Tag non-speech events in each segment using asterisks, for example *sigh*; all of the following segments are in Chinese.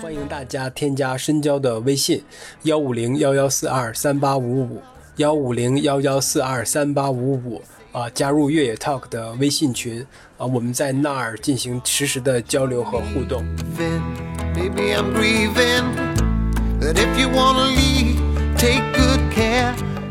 欢迎大家添加深交的微信：幺五零幺幺四二三八五五，幺五零幺幺四二三八五五啊，加入越野 Talk 的微信群啊，我们在那儿进行实时的交流和互动。Baby, I'm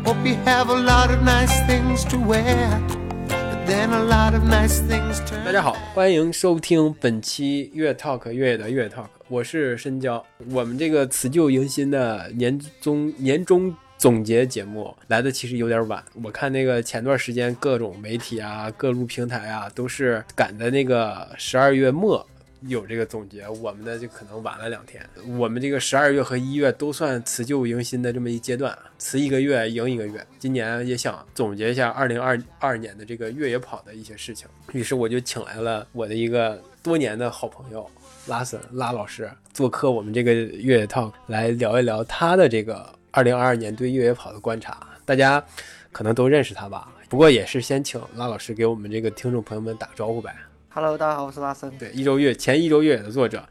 Hope you have a lot of nice things to wear. But then a lot of nice things turn. 大家好，欢迎收听本期越 Talk 越野的越 Talk，我是深交。我们这个辞旧迎新的年终年终总结节目来的其实有点晚，我看那个前段时间各种媒体啊、各路平台啊都是赶在那个十二月末。有这个总结，我们的就可能晚了两天。我们这个十二月和一月都算辞旧迎新的这么一阶段，辞一个月迎一个月。今年也想总结一下二零二二年的这个越野跑的一些事情，于是我就请来了我的一个多年的好朋友拉森拉老师做客我们这个越野 talk 来聊一聊他的这个二零二二年对越野跑的观察。大家可能都认识他吧，不过也是先请拉老师给我们这个听众朋友们打个招呼呗。Hello，大家好，我是拉森。对，一周月前一周月野的作者，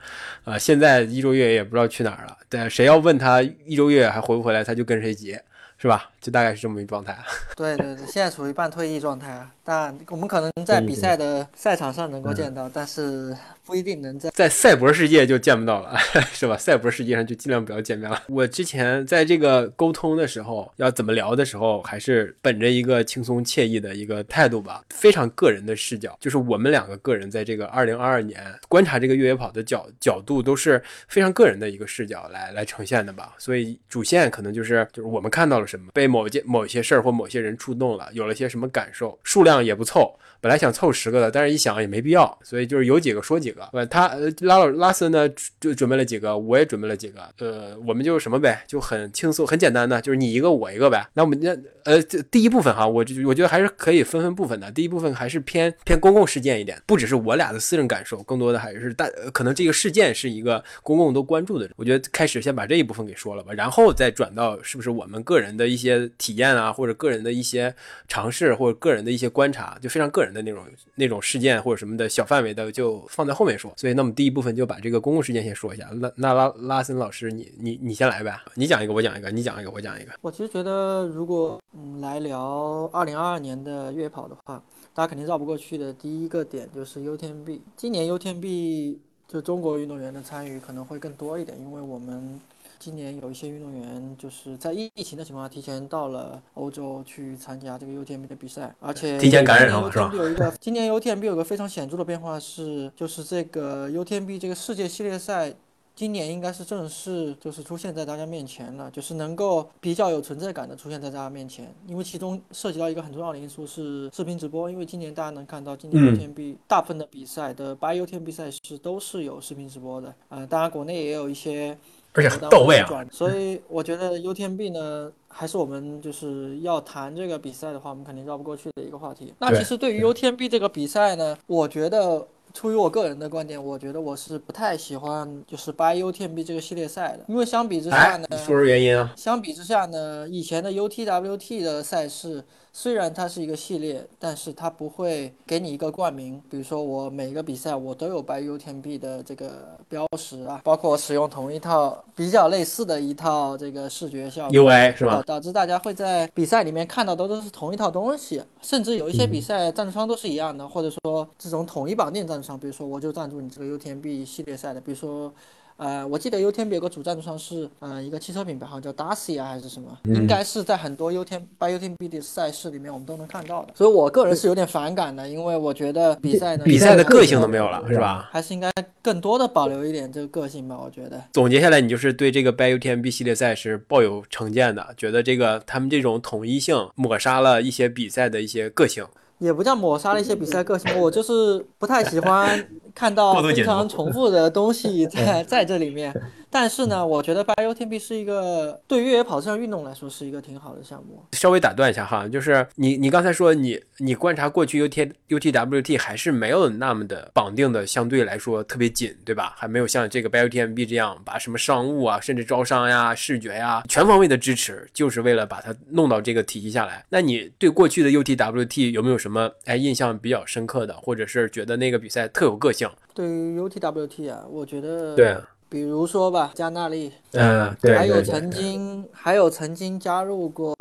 呃，现在一周月野也不知道去哪儿了。对谁要问他一周月野还回不回来，他就跟谁急，是吧？就大概是这么一状态。*laughs* 对对对，现在处于半退役状态啊，但我们可能在比赛的赛场上能够见到，但是不一定能在。在赛博世界就见不到了，*laughs* 是吧？赛博世界上就尽量不要见面了。我之前在这个沟通的时候，要怎么聊的时候，还是本着一个轻松惬意的一个态度吧，非常个人的视角，就是我们两个个人在这个二零二二年观察这个越野跑的角角度都是非常个人的一个视角来来呈现的吧。所以主线可能就是就是我们看到了什么，被某件某些事儿或某些人触动了，有了些什么感受，数量也不凑。本来想凑十个的，但是一想也没必要，所以就是有几个说几个。呃，他呃拉老拉森呢就准备了几个，我也准备了几个。呃，我们就什么呗，就很轻松、很简单的，就是你一个我一个呗。那我们那呃这第一部分哈，我就我觉得还是可以分分部分的。第一部分还是偏偏公共事件一点，不只是我俩的私人感受，更多的还是大呃可能这个事件是一个公共都关注的。我觉得开始先把这一部分给说了吧，然后再转到是不是我们个人的一些体验啊，或者个人的一些尝试，或者个人的一些观察，就非常个人的那种那种事件或者什么的小范围的，就放在后面说。所以，那么第一部分就把这个公共事件先说一下。那那拉拉森老师，你你你先来呗，你讲一个，我讲一个，你讲一个，我讲一个。我其实觉得，如果嗯来聊二零二二年的越野跑的话，大家肯定绕不过去的第一个点就是 UTMB。今年 UTMB 就中国运动员的参与可能会更多一点，因为我们今年有一些运动员就是在疫疫情的情况下提前到了欧洲去参加这个 UTMB 的比赛，而且提前感染上了是吧有一个今年 UTMB 有个非常显著的变化是，就是这个 UTMB 这个世界系列赛。今年应该是正式就是出现在大家面前了，就是能够比较有存在感的出现在大家面前，因为其中涉及到一个很重要的因素是视频直播，因为今年大家能看到今年嗯 UTMB 大部分的比赛的 by UTMB 赛事都是有视频直播的，呃，当然国内也有一些而且很到位啊！所以我觉得 UTMB 呢，还是我们就是要谈这个比赛的话，我们肯定绕不过去的一个话题。那其实对于 UTMB 这个比赛呢，我觉得。出于我个人的观点，我觉得我是不太喜欢就是 by UTMB 这个系列赛的，因为相比之下哎，呢，你说说原因啊？相比之下呢，以前的 UTWT 的赛事虽然它是一个系列，但是它不会给你一个冠名。比如说我每个比赛我都有 by UTMB 的这个标识啊，包括我使用同一套比较类似的一套这个视觉效果 UI 是吧导导致大家会在比赛里面看到的都是同一套东西，甚至有一些比赛赞助商都是一样的，或者说这种统一绑定赞助商，比如说我就赞助你这个 U 天 B 系列赛的，比如说。呃，我记得 UTMB 有个主赞助商是呃一个汽车品牌，好像叫 Dacia 还是什么，应该是在很多 UTM by UTMB 的赛事里面我们都能看到的。所以我个人是有点反感的，因为我觉得比赛的，比赛的个性都没有了，是吧？还是应该更多的保留一点这个个性吧。我觉得，总结下来，你就是对这个 by UTMB 系列赛是抱有成见的，觉得这个他们这种统一性抹杀了一些比赛的一些个性。也不叫抹杀了一些比赛个性，我就是不太喜欢看到非常重复的东西 *laughs* 在在这里面。但是呢，我觉得 BIO TMB 是一个对越野跑这项运动来说是一个挺好的项目。稍微打断一下哈，就是你你刚才说你你观察过去 UT UTWT 还是没有那么的绑定的，相对来说特别紧，对吧？还没有像这个 BIO TMB 这样把什么商务啊，甚至招商呀、视觉呀全方位的支持，就是为了把它弄到这个体系下来。那你对过去的 UTWT 有没有什么哎印象比较深刻的，或者是觉得那个比赛特有个性？对于 UTWT 啊，我觉得对，比如说吧，加纳利，嗯，对，还有曾经还有曾经加入过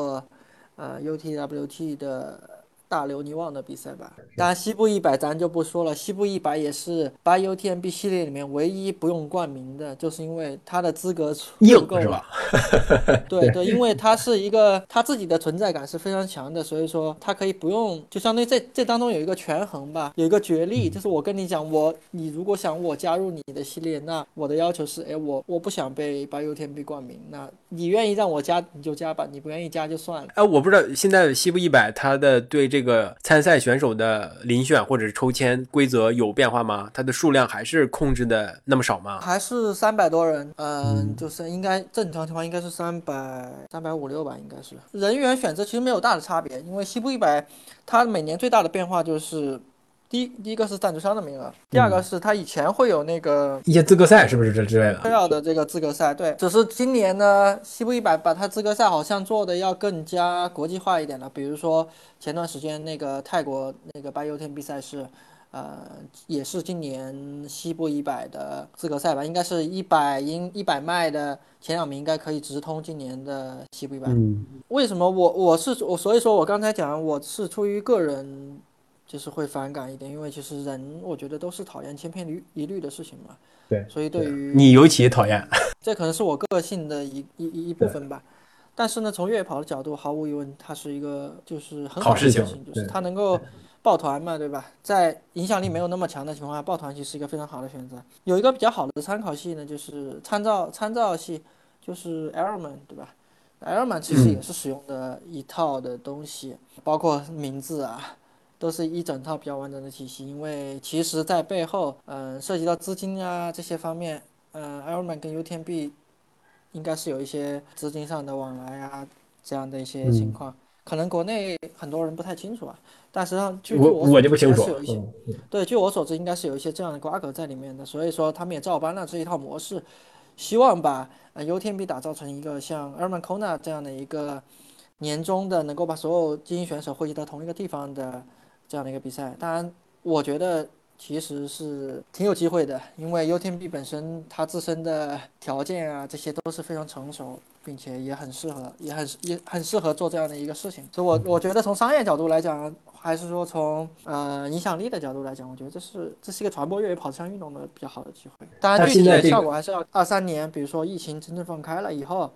呃 UTWT 的大流尼旺的比赛吧。当然，西部一百咱就不说了，西部一百也是八 UTMB 系列里面唯一不用冠名的，就是因为他的资格足硬够了是吧？*laughs* 对对，因为他是一个他自己的存在感是非常强的，所以说他可以不用，就相当于这这当中有一个权衡吧，有一个角力，就是我跟你讲，我你如果想我加入你的系列，那我的要求是，哎，我我不想被八 UTMB 冠名，那你愿意让我加你就加吧，你不愿意加就算了。哎，我不知道现在西部一百它的对这这个参赛选手的遴选或者是抽签规则有变化吗？它的数量还是控制的那么少吗？还是三百多人，嗯，就是应该正常情况应该是三百三百五六吧，应该是人员选择其实没有大的差别，因为西部一百它每年最大的变化就是第一第一个是赞助商的名额，第二个是他以前会有那个一些资格赛是不是这之类的？重要的这个资格赛，对，只是今年呢，西部一百把它资格赛好像做的要更加国际化一点了。比如说前段时间那个泰国那个八 U 天比赛是，呃，也是今年西部一百的资格赛吧，应该是一百英一百迈的前两名应该可以直通今年的西部一百。嗯，为什么我我是我所以说我刚才讲我是出于个人就是会反感一点，因为其实人我觉得都是讨厌千篇一一律的事情嘛。对所以对于你尤其讨厌。*laughs* 这可能是我个性的一一一一部分吧。但是呢，从越野跑的角度，毫无疑问，它是一个就是很好事情的事情，就是它能够抱团嘛，对吧？在影响力没有那么强的情况下，抱团其实是一个非常好的选择。有一个比较好的参考系呢，就是参照参照系，就是 Airman，对吧？Airman 其实也是使用的一套的东西，包括名字啊，都是一整套比较完整的体系。因为其实，在背后，嗯、涉及到资金啊这些方面，嗯、a i r m a n 跟 UTMB 应该是有一些资金上的往来啊，这样的一些情况。可能国内很多人不太清楚啊，但实际上据我我我就不清楚是有一些，对，据我所知，应该是有一些这样的瓜葛在里面的，所以说他们也照搬了这一套模式，希望把呃 UTMB 打造成一个像 a r m a n Kona 这样的一个年终的能够把所有精英选手汇集到同一个地方的这样的一个比赛。当然，我觉得其实是挺有机会的，因为 UTMB 本身它自身的条件啊，这些都是非常成熟，并且也很适合，也很也很适合做这样的一个事情。所以我我觉得从商业角度来讲，还是说从呃影响力的角度来讲，我觉得这是这是一个传播越野跑这项运动的比较好的机会。当然，具体的效果还是要二三年，比如说疫情真正放开了以后，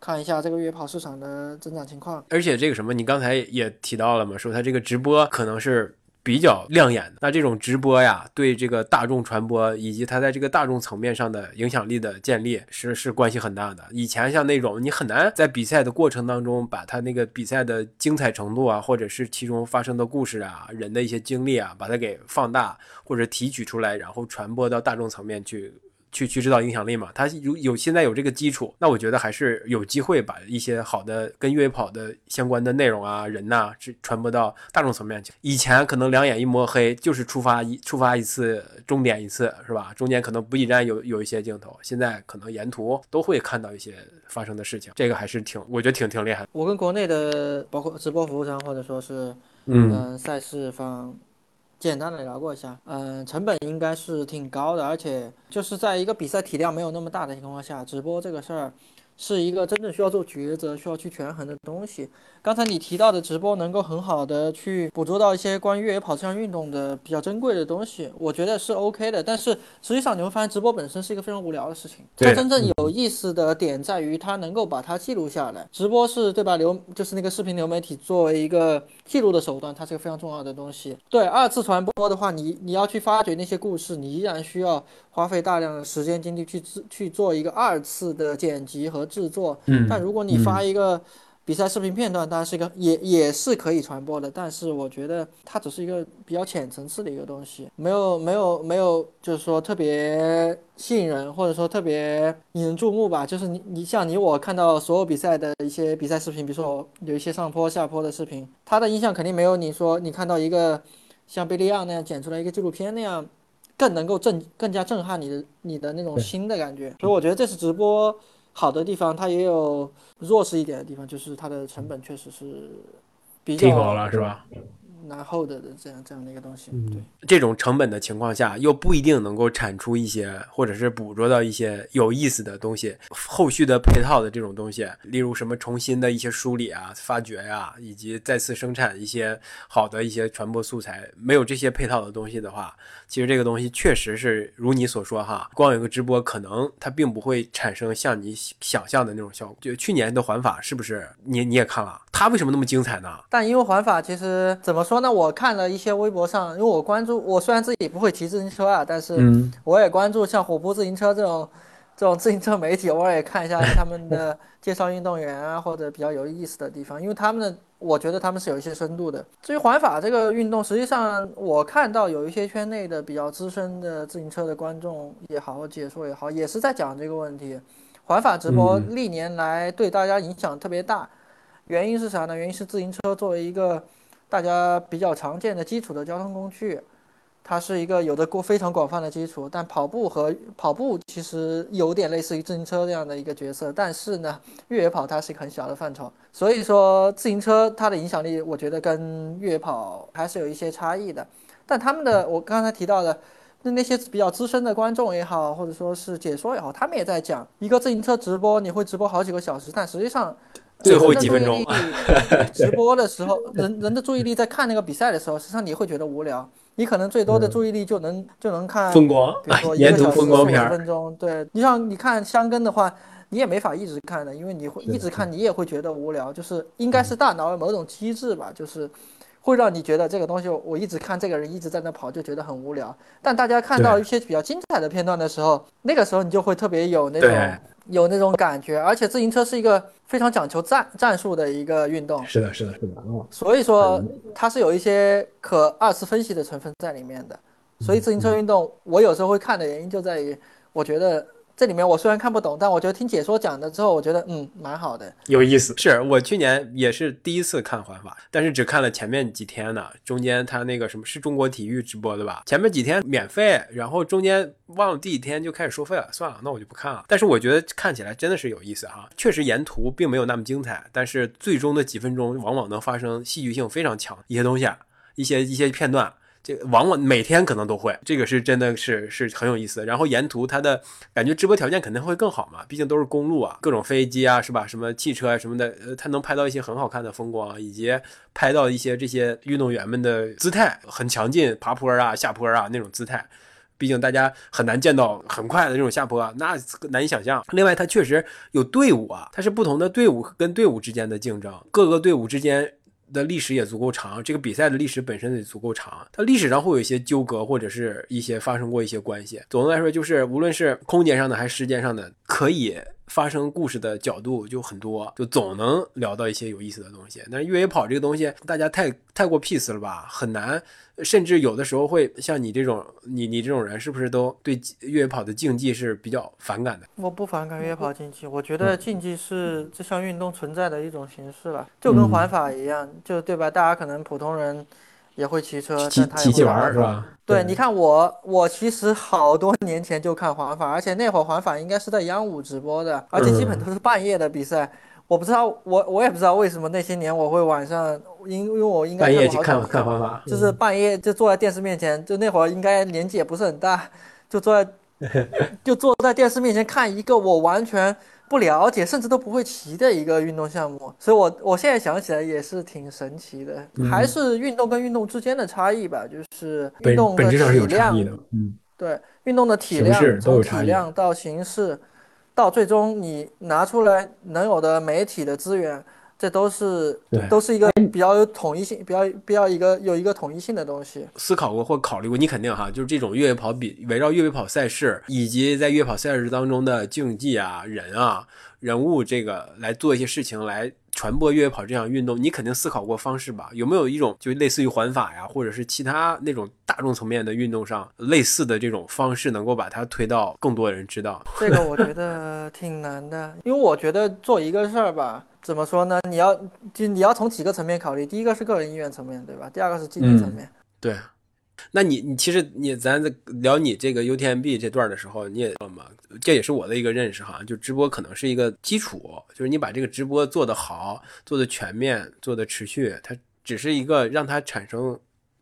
看一下这个越野跑市场的增长情况。而且这个什么，你刚才也提到了嘛，说它这个直播可能是比较亮眼的。那这种直播呀，对这个大众传播以及它在这个大众层面上的影响力的建立是是关系很大的。以前像那种你很难在比赛的过程当中把它那个比赛的精彩程度啊，或者是其中发生的故事啊、人的一些经历啊，把它给放大或者提取出来，然后传播到大众层面去。去去制造影响力嘛，他如有现在有这个基础，那我觉得还是有机会把一些好的跟越野跑的相关的内容啊、人呐、是传播到大众层面去。以前可能两眼一抹黑，就是出发一出发一次，终点一次，是吧？中间可能补给站有有一些镜头，现在可能沿途都会看到一些发生的事情，这个还是挺，我觉得挺挺厉害的。我跟国内的包括直播服务商或者说是嗯嗯，赛事方简单的聊过一下，嗯，成本应该是挺高的，而且就是在一个比赛体量没有那么大的情况下，直播这个事儿是一个真正需要做抉择、需要去权衡的东西。刚才你提到的直播能够很好的去捕捉到一些关于越野跑这项运动的比较珍贵的东西，我觉得是 OK 的。但是实际上你会发现，直播本身是一个非常无聊的事情。它对真正有意思的点在于它能够把它记录下来。直播是对吧？流就是那个视频流媒体作为一个记录的手段，它是个非常重要的东西。对二次传播的话，你你要去发掘那些故事，你依然需要花费大量的时间精力去制去做一个二次的剪辑和制作。嗯但如果你发一个比赛视频片段，当然是一个也也是可以传播的，但是我觉得它只是一个比较浅层次的一个东西，没有没有没有，就是说特别吸引人，或者说特别引人注目吧。就是你你像你我看到所有比赛的一些比赛视频，比如说我有一些上坡下坡的视频，它的印象肯定没有你说你看到一个像贝利亚那样剪出来一个纪录片那样。更能够震更加震撼你的你的那种新的感觉，所以我觉得这是直播好的地方，它也有弱势一点的地方，就是它的成本确实是比较高了，是吧？难 hold 的这样这样的一个东西，对。这种成本的情况下，又不一定能够产出一些，或者是捕捉到一些有意思的东西。后续的配套的这种东西，例如什么重新的一些梳理啊、发掘呀，以及再次生产一些好的一些传播素材，没有这些配套的东西的话，其实这个东西确实是如你所说哈，光有个直播，可能它并不会产生像你想象的那种效果。就去年的环法是不是你你也看了？它为什么那么精彩呢？但因为环法其实怎么说呢？我看了一些微博上，因为我关注，我虽然自己不会骑自行车啊，但是我也关注像虎扑自行车这种这种自行车媒体，偶尔也看一下他们的 *laughs* 介绍运动员啊，或者比较有意思的地方，因为他们的我觉得他们是有一些深度的。至于环法这个运动，实际上我看到有一些圈内的比较资深的自行车的观众也好，解说也好，也是在讲这个问题。环法直播历年来对大家影响特别大。原因是啥呢？原因是自行车作为一个大家比较常见的基础的交通工具，它是一个有的过非常广泛的基础。但跑步和跑步其实有点类似于自行车这样的一个角色，但是呢，越野跑它是一个很小的范畴。所以说，自行车它的影响力，我觉得跟越野跑还是有一些差异的。但他们的，我刚才提到的，那那些比较资深的观众也好，或者说是解说也好，他们也在讲，一个自行车直播你会直播好几个小时，但实际上。最后几分钟，直播的时候，人人的注意力在看那个比赛的时候，实际上你会觉得无聊。你可能最多的注意力就能就能看风光，比如说沿途风光片。分钟，对你像你看香根的话，你也没法一直看的，因为你会一直看，你也会觉得无聊。就是应该是大脑某种机制吧，就是会让你觉得这个东西我一直看这个人一直在那跑，就觉得很无聊。但大家看到一些比较精彩的片段的时候，那个时候你就会特别有那种。有那种感觉，而且自行车是一个非常讲求战战术的一个运动。是的，是的，是的。所以说它是有一些可二次分析的成分在里面的。所以自行车运动，我有时候会看的原因就在于，我觉得。这里面我虽然看不懂，但我觉得听解说讲的之后，我觉得嗯蛮好的，有意思。是我去年也是第一次看环法，但是只看了前面几天呢，中间他那个什么是中国体育直播的吧？前面几天免费，然后中间忘了第几天就开始收费了，算了，那我就不看了。但是我觉得看起来真的是有意思哈，确实沿途并没有那么精彩，但是最终的几分钟往往能发生戏剧性非常强一些东西，一些一些片段。这往往每天可能都会，这个是真的是是很有意思。然后沿途它的感觉直播条件肯定会更好嘛，毕竟都是公路啊，各种飞机啊，是吧？什么汽车啊什么的，呃，它能拍到一些很好看的风光，以及拍到一些这些运动员们的姿态很强劲，爬坡啊、下坡啊那种姿态。毕竟大家很难见到很快的这种下坡，那难以想象。另外，它确实有队伍啊，它是不同的队伍跟队伍之间的竞争，各个队伍之间。的历史也足够长，这个比赛的历史本身也足够长，它历史上会有一些纠葛，或者是一些发生过一些关系。总的来说，就是无论是空间上的还是时间上的，可以。发生故事的角度就很多，就总能聊到一些有意思的东西。但是越野跑这个东西，大家太太过 peace 了吧，很难，甚至有的时候会像你这种，你你这种人，是不是都对越野跑的竞技是比较反感的？我不反感越野跑竞技，我觉得竞技是这项运动存在的一种形式了，就跟环法一样，就对吧？大家可能普通人。也会骑车，但他也会玩，是吧？对，你看我，我其实好多年前就看环法，而且那会儿环法应该是在央五直播的，而且基本都是半夜的比赛。我不知道，我我也不知道为什么那些年我会晚上，因因为我应该半夜去看看环法，就是半夜就坐在电视面前，就那会儿应该年纪也不是很大，就坐在 *laughs* 就坐在电视面前看一个我完全。不了解，甚至都不会骑的一个运动项目，所以我我现在想起来也是挺神奇的，还是运动跟运动之间的差异吧，就是运动的体量，嗯，对，运动的体量从体量到形式，到最终你拿出来能有的媒体的资源。这都是都是一个比较有统一性、比较比较一个有一个统一性的东西。思考过或考虑过，你肯定哈，就是这种越野跑比围绕越野跑赛事以及在越野跑赛事当中的竞技啊、人啊、人物这个来做一些事情来。传播越野跑这项运动，你肯定思考过方式吧？有没有一种就类似于环法呀，或者是其他那种大众层面的运动上类似的这种方式，能够把它推到更多人知道？这个我觉得挺难的，因为我觉得做一个事儿吧，怎么说呢？你要就你要从几个层面考虑，第一个是个人意愿层面，对吧？第二个是经济层面。对。那你你其实你咱在聊你这个 UTMB 这段的时候，你也嘛，这也是我的一个认识哈，就直播可能是一个基础，就是你把这个直播做得好，做得全面，做得持续，它只是一个让它产生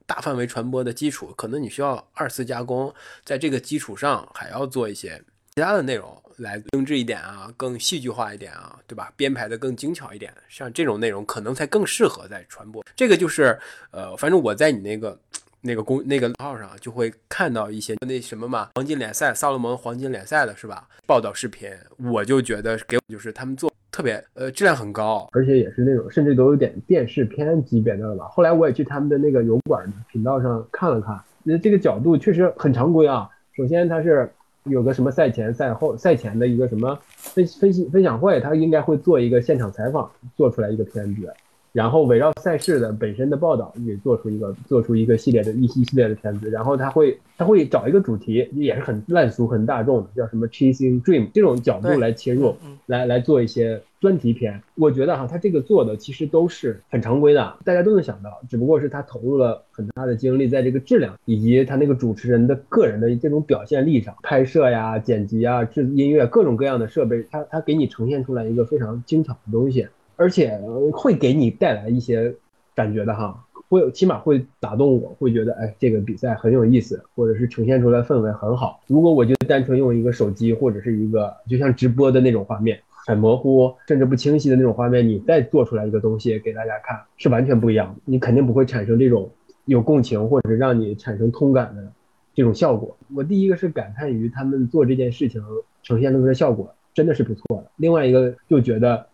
大范围传播的基础，可能你需要二次加工，在这个基础上还要做一些其他的内容来精致一点啊，更戏剧化一点啊，对吧？编排的更精巧一点，像这种内容可能才更适合在传播。这个就是呃，反正我在你那个。那个公那个号上就会看到一些那什么嘛，黄金联赛，萨洛蒙黄金联赛的是吧？报道视频，我就觉得给我就是他们做特别呃质量很高，而且也是那种甚至都有点电视片级别的了吧。后来我也去他们的那个油管频道上看了看，那这个角度确实很常规啊。首先它是有个什么赛前赛后赛前的一个什么分分析分享会，他应该会做一个现场采访，做出来一个片子。然后围绕赛事的本身的报道，也做出一个做出一个系列的一一系列的片子。然后他会他会找一个主题，也是很烂俗、很大众的，叫什么 Chasing Dream 这种角度来切入，来来做一些专题片。我觉得哈，他这个做的其实都是很常规的，大家都能想到，只不过是他投入了很大的精力在这个质量以及他那个主持人的个人的这种表现力上，拍摄呀、剪辑啊、制音乐各种各样的设备，他他给你呈现出来一个非常精巧的东西。而且会给你带来一些感觉的哈，会有起码会打动我，会觉得哎，这个比赛很有意思，或者是呈现出来氛围很好。如果我就单纯用一个手机或者是一个就像直播的那种画面，很模糊甚至不清晰的那种画面，你再做出来一个东西给大家看，是完全不一样的。你肯定不会产生这种有共情或者是让你产生通感的这种效果。我第一个是感叹于他们做这件事情呈现出来的效果真的是不错的，另外一个就觉得。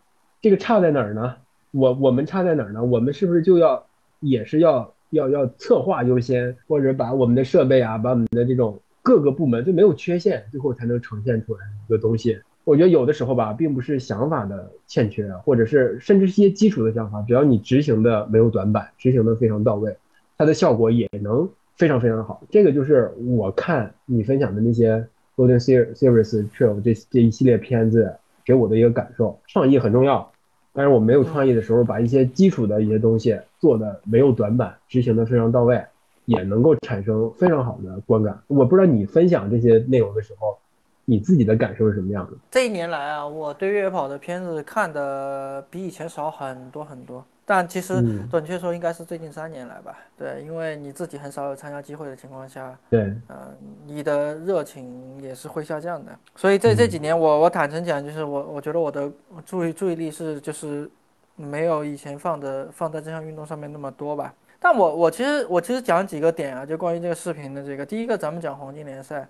这个差在哪儿呢？我我们差在哪儿呢？我们是不是就要也是要要要策划优先，或者把我们的设备啊，把我们的这种各个部门就没有缺陷，最后才能呈现出来一个东西？我觉得有的时候吧，并不是想法的欠缺，或者是甚至是一些基础的想法，只要你执行的没有短板，执行的非常到位，它的效果也能非常非常好。这个就是我看你分享的那些 Golden Series Trail 这这一系列片子给我的一个感受，创意很重要。但是我没有创意的时候，把一些基础的一些东西做的没有短板，执行的非常到位，也能够产生非常好的观感。我不知道你分享这些内容的时候，你自己的感受是什么样的？这一年来啊，我对越野跑的片子看的比以前少很多很多。但其实准确说应该是最近三年来吧，对，因为你自己很少有参加机会的情况下，对，嗯，你的热情也是会下降的。所以这这几年我我坦诚讲，就是我我觉得我的注意注意力是就是没有以前放的放在这项运动上面那么多吧。但我我其实我其实讲几个点啊，就关于这个视频的这个，第一个咱们讲黄金联赛，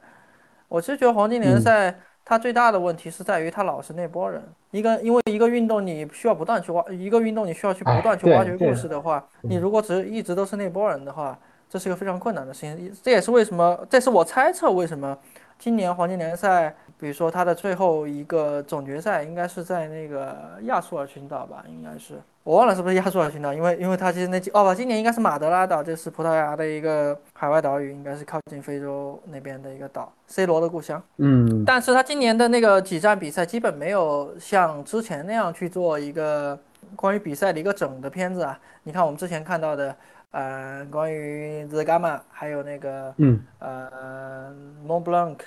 我其实觉得黄金联赛。它最大的问题是在于他老是那波人，一个因为一个运动你需要不断去挖，一个运动你需要去不断去挖掘故事的话，你如果只一直都是那波人的话，这是一个非常困难的事情。这也是为什么，这是我猜测为什么今年黄金联赛。比如说他的最后一个总决赛应该是在那个亚速尔群岛吧，应该是我忘了是不是亚速尔群岛，因为因为他其实那哦不，今年应该是马德拉岛，这是葡萄牙的一个海外岛屿，应该是靠近非洲那边的一个岛，C 罗的故乡。嗯，但是他今年的那个几站比赛基本没有像之前那样去做一个关于比赛的一个整的片子啊。你看我们之前看到的，呃，关于 The Gamma，还有那个嗯呃 Mont Blanc。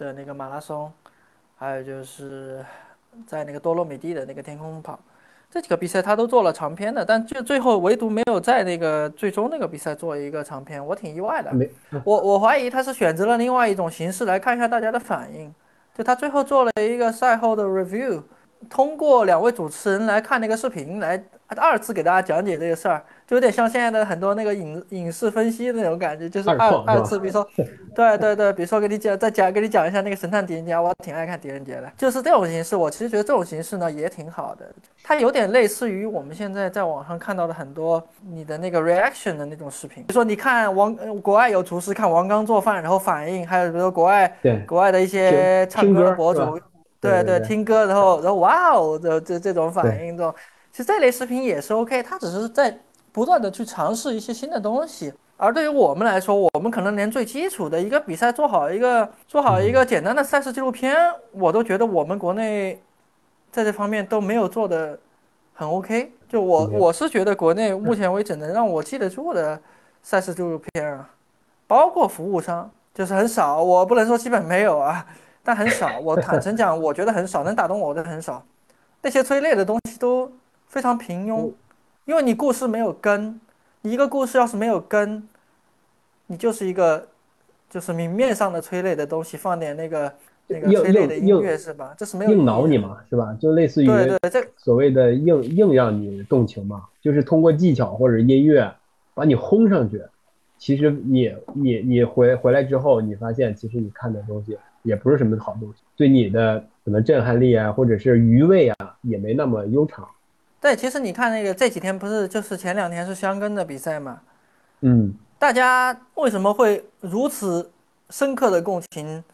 的那个马拉松，还有就是在那个多洛米蒂的那个天空跑，这几个比赛他都做了长篇的，但就最后唯独没有在那个最终那个比赛做一个长篇，我挺意外的。没，我我怀疑他是选择了另外一种形式来看一下大家的反应，就他最后做了一个赛后的 review，通过两位主持人来看那个视频，来二次给大家讲解这个事儿。就有点像现在的很多那个影影视分析的那种感觉，就是二二次，比如说，对对对，比如说给你讲再讲给你讲一下那个神探狄仁杰，我挺爱看狄仁杰的，就是这种形式。我其实觉得这种形式呢也挺好的，它有点类似于我们现在在网上看到的很多你的那个 reaction 的那种视频，比如说你看王国外有厨师看王刚做饭然后反应，还有比如说国外国外的一些唱歌的博主，对对听歌然后然后哇哦这这这种反应这种。其实这类视频也是 OK，它只是在不断的去尝试一些新的东西。而对于我们来说，我们可能连最基础的一个比赛做好一个做好一个简单的赛事纪录片，我都觉得我们国内在这方面都没有做的很 OK。就我我是觉得国内目前为止能让我记得住的赛事纪录片啊，包括服务商，就是很少，我不能说基本没有啊，但很少。我坦诚讲，我觉得很少能打动我的很少。那些催泪的东西都非常平庸，因为你故事没有根。你一个故事要是没有根，你就是一个就是明面上的催泪的东西，放点那个那个催泪的音乐是吧？这是没有硬挠你嘛，是吧？就类似于对对这所谓的硬硬让你动情嘛，就是通过技巧或者音乐把你轰上去。其实你你你回回来之后，你发现其实你看的东西也不是什么好东西，对你的可能震撼力啊，或者是余味啊，也没那么悠长。对，其实你看那个这几天不是就是前两天是香根的比赛嘛，嗯，大家为什么会如此深刻的共情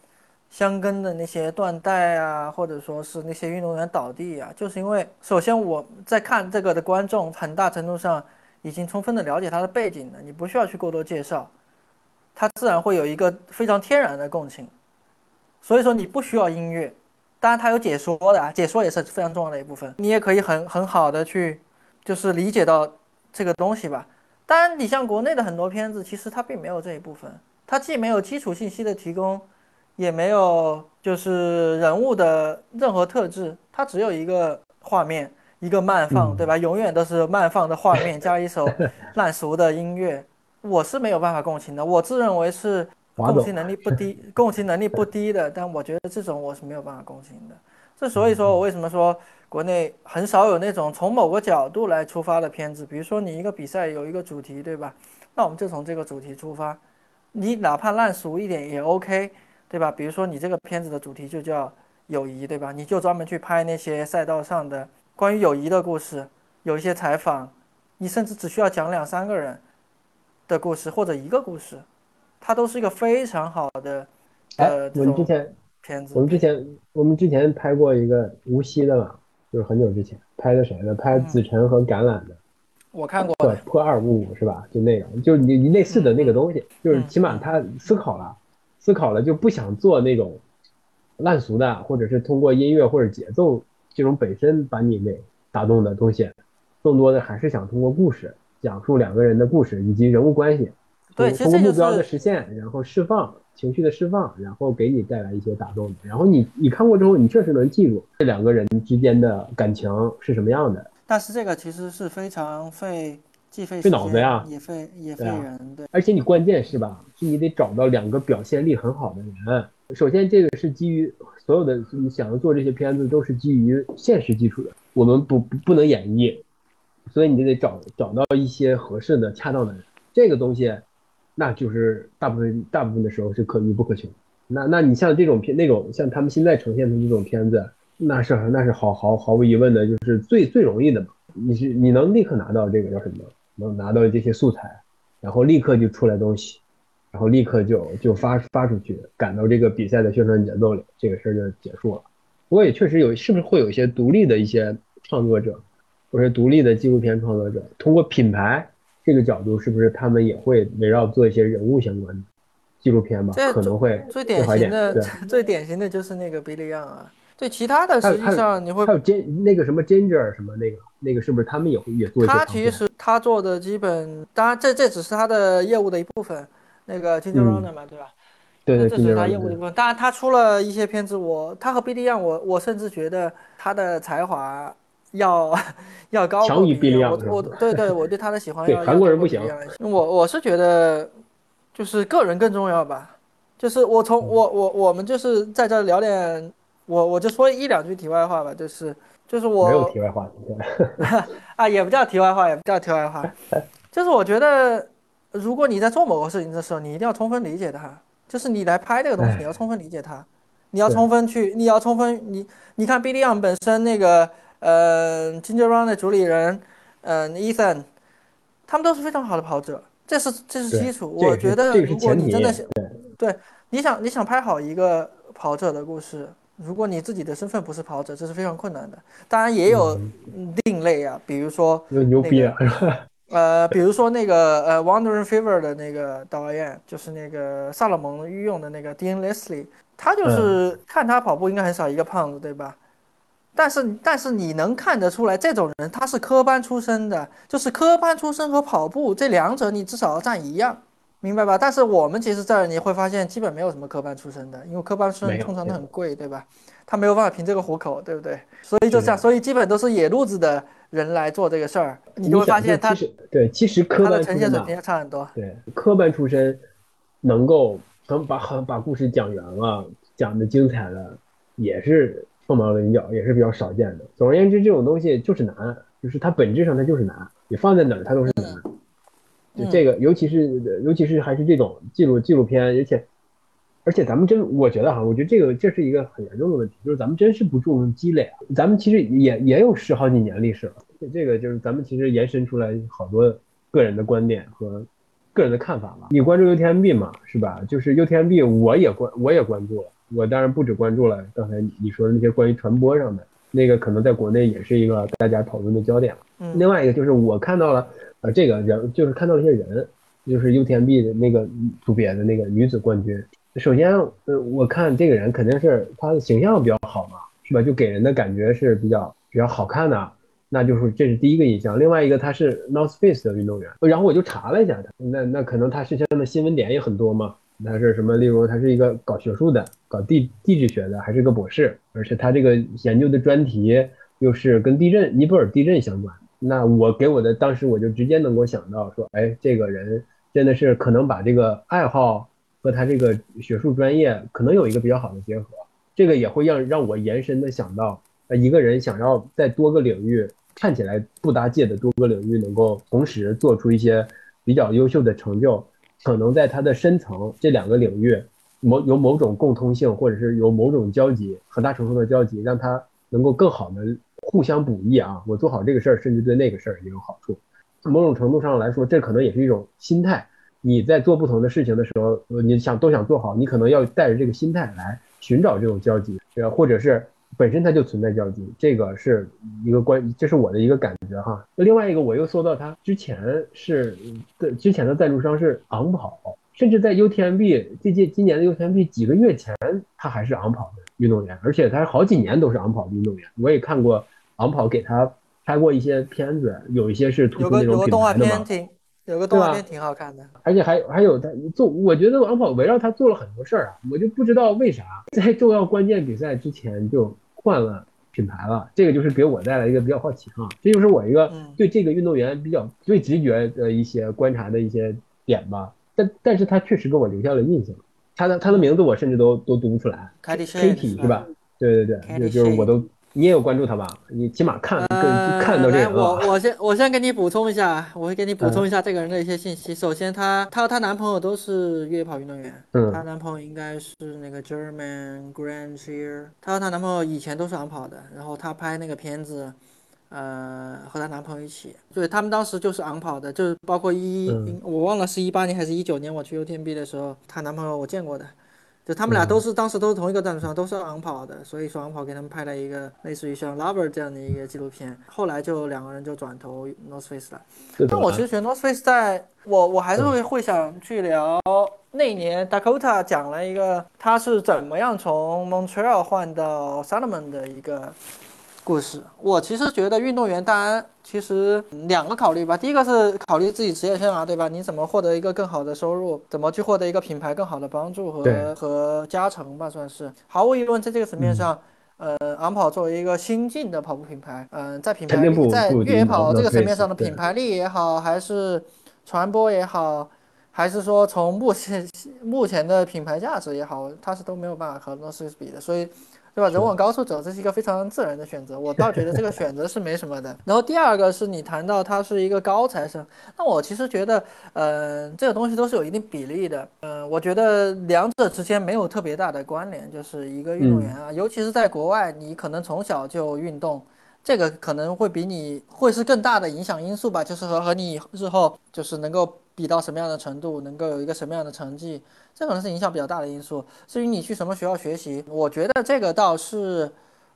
香根的那些断带啊，或者说是那些运动员倒地啊？就是因为首先我在看这个的观众很大程度上已经充分的了解他的背景了，你不需要去过多介绍，他自然会有一个非常天然的共情，所以说你不需要音乐。当然，它有解说的，解说也是非常重要的一部分。你也可以很很好的去，就是理解到这个东西吧。当然，你像国内的很多片子，其实它并没有这一部分，它既没有基础信息的提供，也没有就是人物的任何特质，它只有一个画面，一个慢放，对吧？永远都是慢放的画面加一首烂俗的音乐，我是没有办法共情的。我自认为是。共情能力不低，共情能力不低的，但我觉得这种我是没有办法共情的。这所以说我为什么说国内很少有那种从某个角度来出发的片子，比如说你一个比赛有一个主题，对吧？那我们就从这个主题出发，你哪怕烂俗一点也 OK，对吧？比如说你这个片子的主题就叫友谊，对吧？你就专门去拍那些赛道上的关于友谊的故事，有一些采访，你甚至只需要讲两三个人的故事或者一个故事。它都是一个非常好的，呃，我们之前片子，我们之前我们之前拍过一个无锡的嘛，就是很久之前拍的谁的？拍子晨和橄榄的，我看过，对，破二五五是吧？就那个，就是你你类似的那个东西，就是起码他思考了，思考了就不想做那种烂俗的，或者是通过音乐或者节奏这种本身把你给打动的东西，更多的还是想通过故事讲述两个人的故事以及人物关系。对，通过目标的实现，然后释放情绪的释放，然后给你带来一些打动。然后你你看过之后，你确实能记住这两个人之间的感情是什么样的。但是这个其实是非常费既费费脑子呀，也费也费人。对，而且你关键是吧，是你得找到两个表现力很好的人。首先，这个是基于所有的你想要做这些片子都是基于现实基础的，我们不不能演绎，所以你就得找找到一些合适的、恰当的人。这个东西。那就是大部分大部分的时候是可遇不可求。那那你像这种片，那种像他们现在呈现的这种片子，那是那是毫毫毫无疑问的，就是最最容易的嘛。你是你能立刻拿到这个叫什么？能拿到这些素材，然后立刻就出来东西，然后立刻就就发发出去，赶到这个比赛的宣传节奏里，这个事儿就结束了。不过也确实有，是不是会有一些独立的一些创作者，或者独立的纪录片创作者，通过品牌。这个角度是不是他们也会围绕做一些人物相关的纪录片吧？可能会最典型的 *laughs* 最典型的就是那个 Billy Young 啊。对其他的实际上你会还有 J 那个什么 Ginger 什么那个那个是不是他们也会也做？他其实他做的基本当然这这只是他的业务的一部分。那个 Ginger Runner 嘛，对吧？对对，这是他业务的一部分。当然他出了一些片子，我他和 Billy Young，我我甚至觉得他的才华。要 *laughs* 要高强于比利亚，我我对对，我对他的喜欢要韩国人不行。我我是觉得，就是个人更重要吧。就是我从我我我们就是在这聊点，我我就说一两句题外话吧。就是就是我没有题外话，*laughs* 啊，也不叫题外话，也不叫题外话。*laughs* 就是我觉得，如果你在做某个事情的时候，你一定要充分理解它。就是你来拍这个东西，你要充分理解它，你要充分去，你要充分你你看 B 利亚本身那个。呃，Run 的主理人，嗯，Ethan，他们都是非常好的跑者，这是这是基础。我觉得如果你真的是，对，你想你想拍好一个跑者的故事，如果你自己的身份不是跑者，这是非常困难的。当然也有另类啊，比如说又牛逼啊？*laughs* 呃，比如说那个呃《Wandering Fever》的那个导演，就是那个萨勒蒙御用的那个 Dean Leslie，他就是看他跑步应该很少一个胖子，对吧？但是但是你能看得出来，这种人他是科班出身的，就是科班出身和跑步这两者你至少要占一样，明白吧？但是我们其实这儿你会发现基本没有什么科班出身的，因为科班出身通常都很贵，对吧？他没有办法凭这个糊口，对不对？所以就这样，所以基本都是野路子的。人来做这个事儿，你就会发现他对，其实科班呈现水平差很多。对，科班出身能够能把把故事讲圆了，讲的精彩了，也是凤毛麟角，也是比较少见的。总而言之，这种东西就是难，就是它本质上它就是难，你放在哪儿它都是难。就这个，尤其是尤其是还是这种记录纪录片，而且。而且咱们真，我觉得哈，我觉得这个这是一个很严重的问题，就是咱们真是不注重积累啊。咱们其实也也有十好几年历史了，这个就是咱们其实延伸出来好多个人的观点和个人的看法吧。你关注 UTMB 嘛，是吧？就是 UTMB 我也关我也关注了，我当然不止关注了刚才你说的那些关于传播上的那个，可能在国内也是一个大家讨论的焦点了。嗯。另外一个就是我看到了，呃，这个人就是看到了一些人，就是 UTMB 的那个组别的那个女子冠军。首先，呃，我看这个人肯定是她的形象比较好嘛，是吧？就给人的感觉是比较比较好看的，那就是这是第一个印象。另外一个，她是 North Face 的运动员，然后我就查了一下她，那那可能她是现在的新闻点也很多嘛。他是什么？例如他是一个搞学术的，搞地地质学的，还是个博士，而且他这个研究的专题又是跟地震、尼泊尔地震相关。那我给我的当时我就直接能够想到说，哎，这个人真的是可能把这个爱好。和他这个学术专业可能有一个比较好的结合，这个也会让让我延伸的想到，呃，一个人想要在多个领域看起来不搭界的多个领域能够同时做出一些比较优秀的成就，可能在他的深层这两个领域某有某种共通性，或者是有某种交集，很大程度的交集，让他能够更好的互相补益啊。我做好这个事儿，甚至对那个事儿也有好处。某种程度上来说，这可能也是一种心态。你在做不同的事情的时候，你想都想做好，你可能要带着这个心态来寻找这种交集，或者是本身它就存在交集，这个是一个关，这是我的一个感觉哈。那另外一个，我又搜到他之前是的，之前的赞助商是昂跑，甚至在 UTMB 这届今年的 UTMB 几个月前，他还是昂跑的运动员，而且他好几年都是昂跑的运动员。我也看过昂跑给他拍过一些片子，有一些是突出那种品牌的嘛。有个动画片挺好看的，而且还还有他做，我觉得王跑围绕他做了很多事儿啊，我就不知道为啥。在重要关键比赛之前就换了品牌了，这个就是给我带来一个比较好奇哈，这就是我一个对这个运动员比较最直觉的一些观察的一些点吧，但但是他确实给我留下了印象，他的他的名字我甚至都都读不出来，Katie 是吧？对对对，就就是我都。你也有关注他吧？你起码看看到这个。我我先我先给你补充一下，我会给你补充一下这个人的一些信息。首先，她她和她男朋友都是越野跑运动员。嗯。她男朋友应该是那个 German Grand Cheer。她和她男朋友以前都是昂跑的，然后她拍那个片子，呃，和她男朋友一起，对他们当时就是昂跑的，就是包括一我忘了是一八年还是一九年我去 UTMB 的时候，她男朋友我见过的。就他们俩都是当时都是同一个赞助商，都是昂跑的，所以说昂跑给他们拍了一个类似于像 Lover 这样的一个纪录片。后来就两个人就转投 North Face 了。但我其实觉得 North Face 在我我还是会会想去聊那年 Dakota 讲了一个他是怎么样从 Montreal 换到 Salomon 的一个。故事，我其实觉得运动员当然其实两个考虑吧，第一个是考虑自己职业生涯，对吧？你怎么获得一个更好的收入，怎么去获得一个品牌更好的帮助和和加成吧，算是。毫无疑问，在这个层面上，呃，昂跑作为一个新晋的跑步品牌，嗯，在品牌力，在越野跑这个层面上的品牌力也好，还是传播也好，还是说从目前 *laughs* 目前的品牌价值也好，它是都没有办法和 North Face 比的，所以。对吧？人往高处走，这是一个非常自然的选择。我倒觉得这个选择是没什么的。然后第二个是你谈到他是一个高材生，那我其实觉得，嗯，这个东西都是有一定比例的。嗯，我觉得两者之间没有特别大的关联。就是一个运动员啊，尤其是在国外，你可能从小就运动，这个可能会比你会是更大的影响因素吧，就是和和你日后就是能够比到什么样的程度，能够有一个什么样的成绩，这可能是影响比较大的因素。至于你去什么学校学习，我觉得这个倒是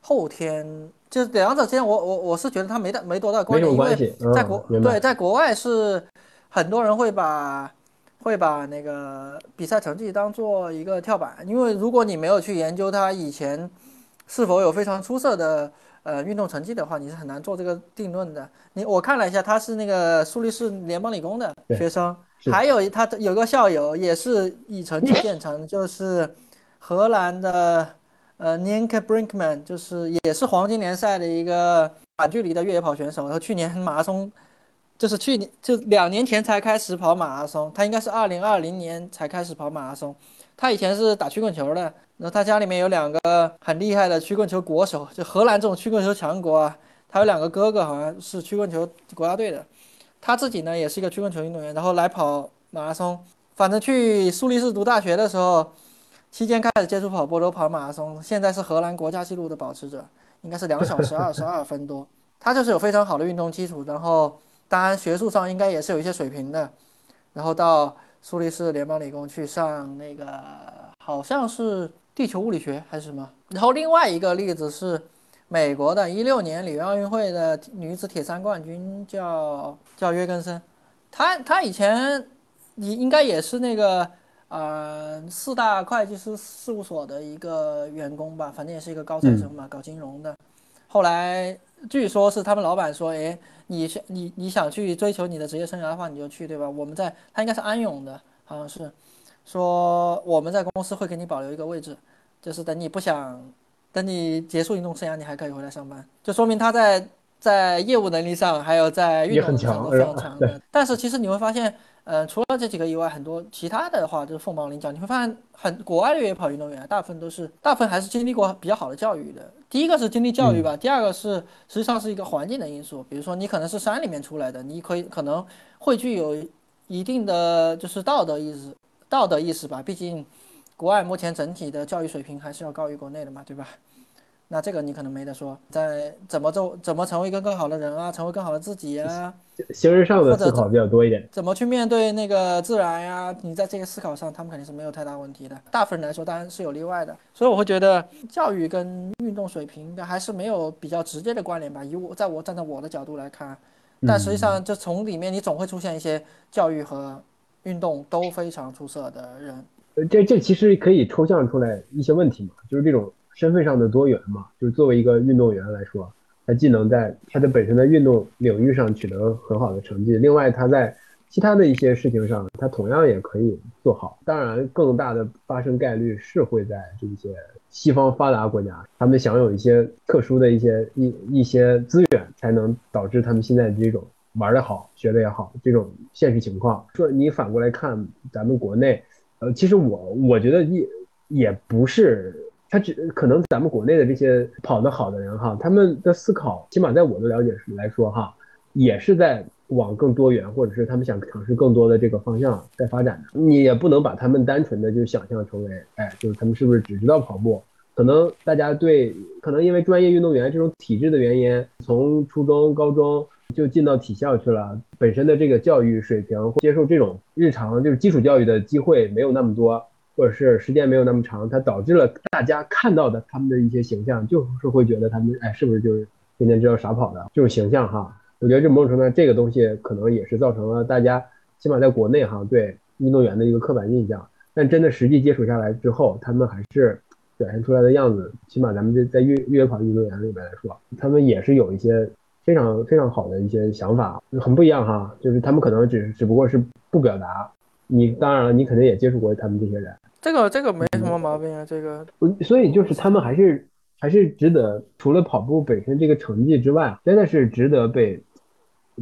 后天，就是两者之间，我我我是觉得它没大没多大关联，因为在国、对，在国外是很多人会把会把那个比赛成绩当做一个跳板，因为如果你没有去研究他以前是否有非常出色的呃运动成绩的话，你是很难做这个定论的。你我看了一下，他是那个苏黎世联邦理工的学生，还有他有个校友也是以成绩见长，就是荷兰的呃 Nienke Brinkman，就是也是黄金联赛的一个短距离的越野跑选手，然后去年马拉松就是去年就两年前才开始跑马拉松，他应该是二零二零年才开始跑马拉松。他以前是打曲棍球的，然后他家里面有两个很厉害的曲棍球国手，就荷兰这种曲棍球强国啊，他有两个哥哥好像是曲棍球国家队的，他自己呢也是一个曲棍球运动员，然后来跑马拉松。反正去苏黎世读大学的时候，期间开始接触跑步，都跑马拉松，现在是荷兰国家纪录的保持者，应该是两小时二十二分多。他就是有非常好的运动基础，然后当然学术上应该也是有一些水平的，然后到苏黎世联邦理工去上那个好像是地球物理学还是什么。然后另外一个例子是美国的，一六年里约奥运会的女子铁三冠军叫叫约根森，她她以前你应该也是那个呃四大会计师事务所的一个员工吧，反正也是一个高材生嘛，搞金融的。后来据说是他们老板说，诶，你想你你想去追求你的职业生涯的话，你就去，对吧？我们在他应该是安永的，好像是说我们在公司会给你保留一个位置，就是等你不想，等你结束运动生涯，你还可以回来上班，就说明他在在业务能力上还有在运动能力上都非常强的。但是其实你会发现，呃，除了这几个以外，很多其他的话就是凤毛麟角。你会发现很国外的越野跑运动员，大部分都是大部分还是经历过比较好的教育的。第一个是经历教育吧，第二个是实际上是一个环境的因素，比如说你可能是山里面出来的，你可以可能会具有一定的就是道德意识，道德意识吧。毕竟国外目前整体的教育水平还是要高于国内的嘛，对吧？那这个你可能没得说，在怎么做怎么成为一个更好的人啊，成为更好的自己啊，形而上的思考比较多一点。怎么去面对那个自然呀？你在这个思考上，他们肯定是没有太大问题的。大部分人来说，当然是有例外的。所以我会觉得教育跟运动水平应该还是没有比较直接的关联吧。以我在我站在我的角度来看，但实际上就从里面你总会出现一些教育和运动都非常出色的人。呃，这这其实可以抽象出来一些问题嘛，就是这种身份上的多元嘛，就是作为一个运动员来说，他既能在他的本身的运动领域上取得很好的成绩，另外他在其他的一些事情上，他同样也可以做好。当然，更大的发生概率是会在这些西方发达国家，他们享有一些特殊的一些一一些资源，才能导致他们现在这种玩得好、学得也好这种现实情况。说你反过来看咱们国内。呃，其实我我觉得也也不是，他只可能咱们国内的这些跑得好的人哈，他们的思考，起码在我的了解来说哈，也是在往更多元，或者是他们想尝试更多的这个方向在发展的。你也不能把他们单纯的就想象成为，哎，就是他们是不是只知道跑步？可能大家对，可能因为专业运动员这种体制的原因，从初中、高中。就进到体校去了，本身的这个教育水平，接受这种日常就是基础教育的机会没有那么多，或者是时间没有那么长，它导致了大家看到的他们的一些形象，就是会觉得他们哎，是不是就是天天知道傻跑的这种形象哈？我觉得这某种程度上，这个东西可能也是造成了大家起码在国内哈对运动员的一个刻板印象。但真的实际接触下来之后，他们还是表现出来的样子，起码咱们这在越越野跑运动员里面来说，他们也是有一些。非常非常好的一些想法，很不一样哈。就是他们可能只只不过是不表达。你当然了，你肯定也接触过他们这些人。这个这个没什么毛病啊，这个。所以就是他们还是还是值得，除了跑步本身这个成绩之外，真的是值得被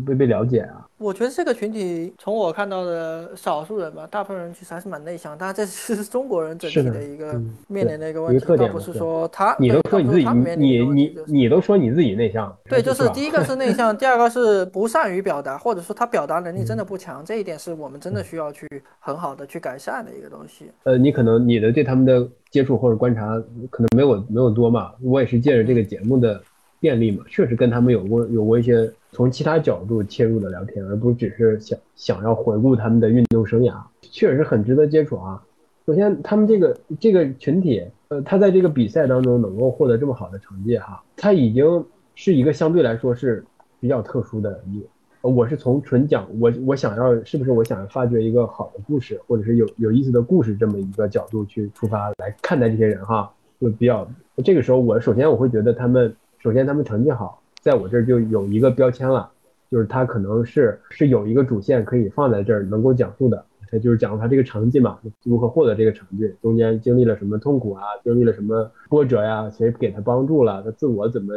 被被了解啊。我觉得这个群体，从我看到的少数人吧，大部分人其实还是蛮内向。但这是 *laughs* 中国人整体的一个面临的一个问题，倒不是说他，你都说你自己，你你你都说你自己内向。对，就是第一个是内向，第二个是不善于表达，或者说他表达能力真的不强。这一点是我们真的需要去很好的去改善的一个东西。呃，你可能你的对他们的接触或者观察可能没有没有多嘛，我也是借着这个节目的便利嘛，确实跟他们有过有过一些从其他角度切入的聊天，而不只是想想要回顾他们的运动生涯，确实很值得接触啊。首先，他们这个这个群体，呃，他在这个比赛当中能够获得这么好的成绩哈，他已经是一个相对来说是比较特殊的一。我是从纯讲我我想要是不是我想要发掘一个好的故事，或者是有有意思的故事这么一个角度去出发来看待这些人哈，就比较这个时候我首先我会觉得他们首先他们成绩好，在我这儿就有一个标签了，就是他可能是是有一个主线可以放在这儿能够讲述的，他就是讲他这个成绩嘛，如何获得这个成绩，中间经历了什么痛苦啊，经历了什么波折呀，谁给他帮助了，他自我怎么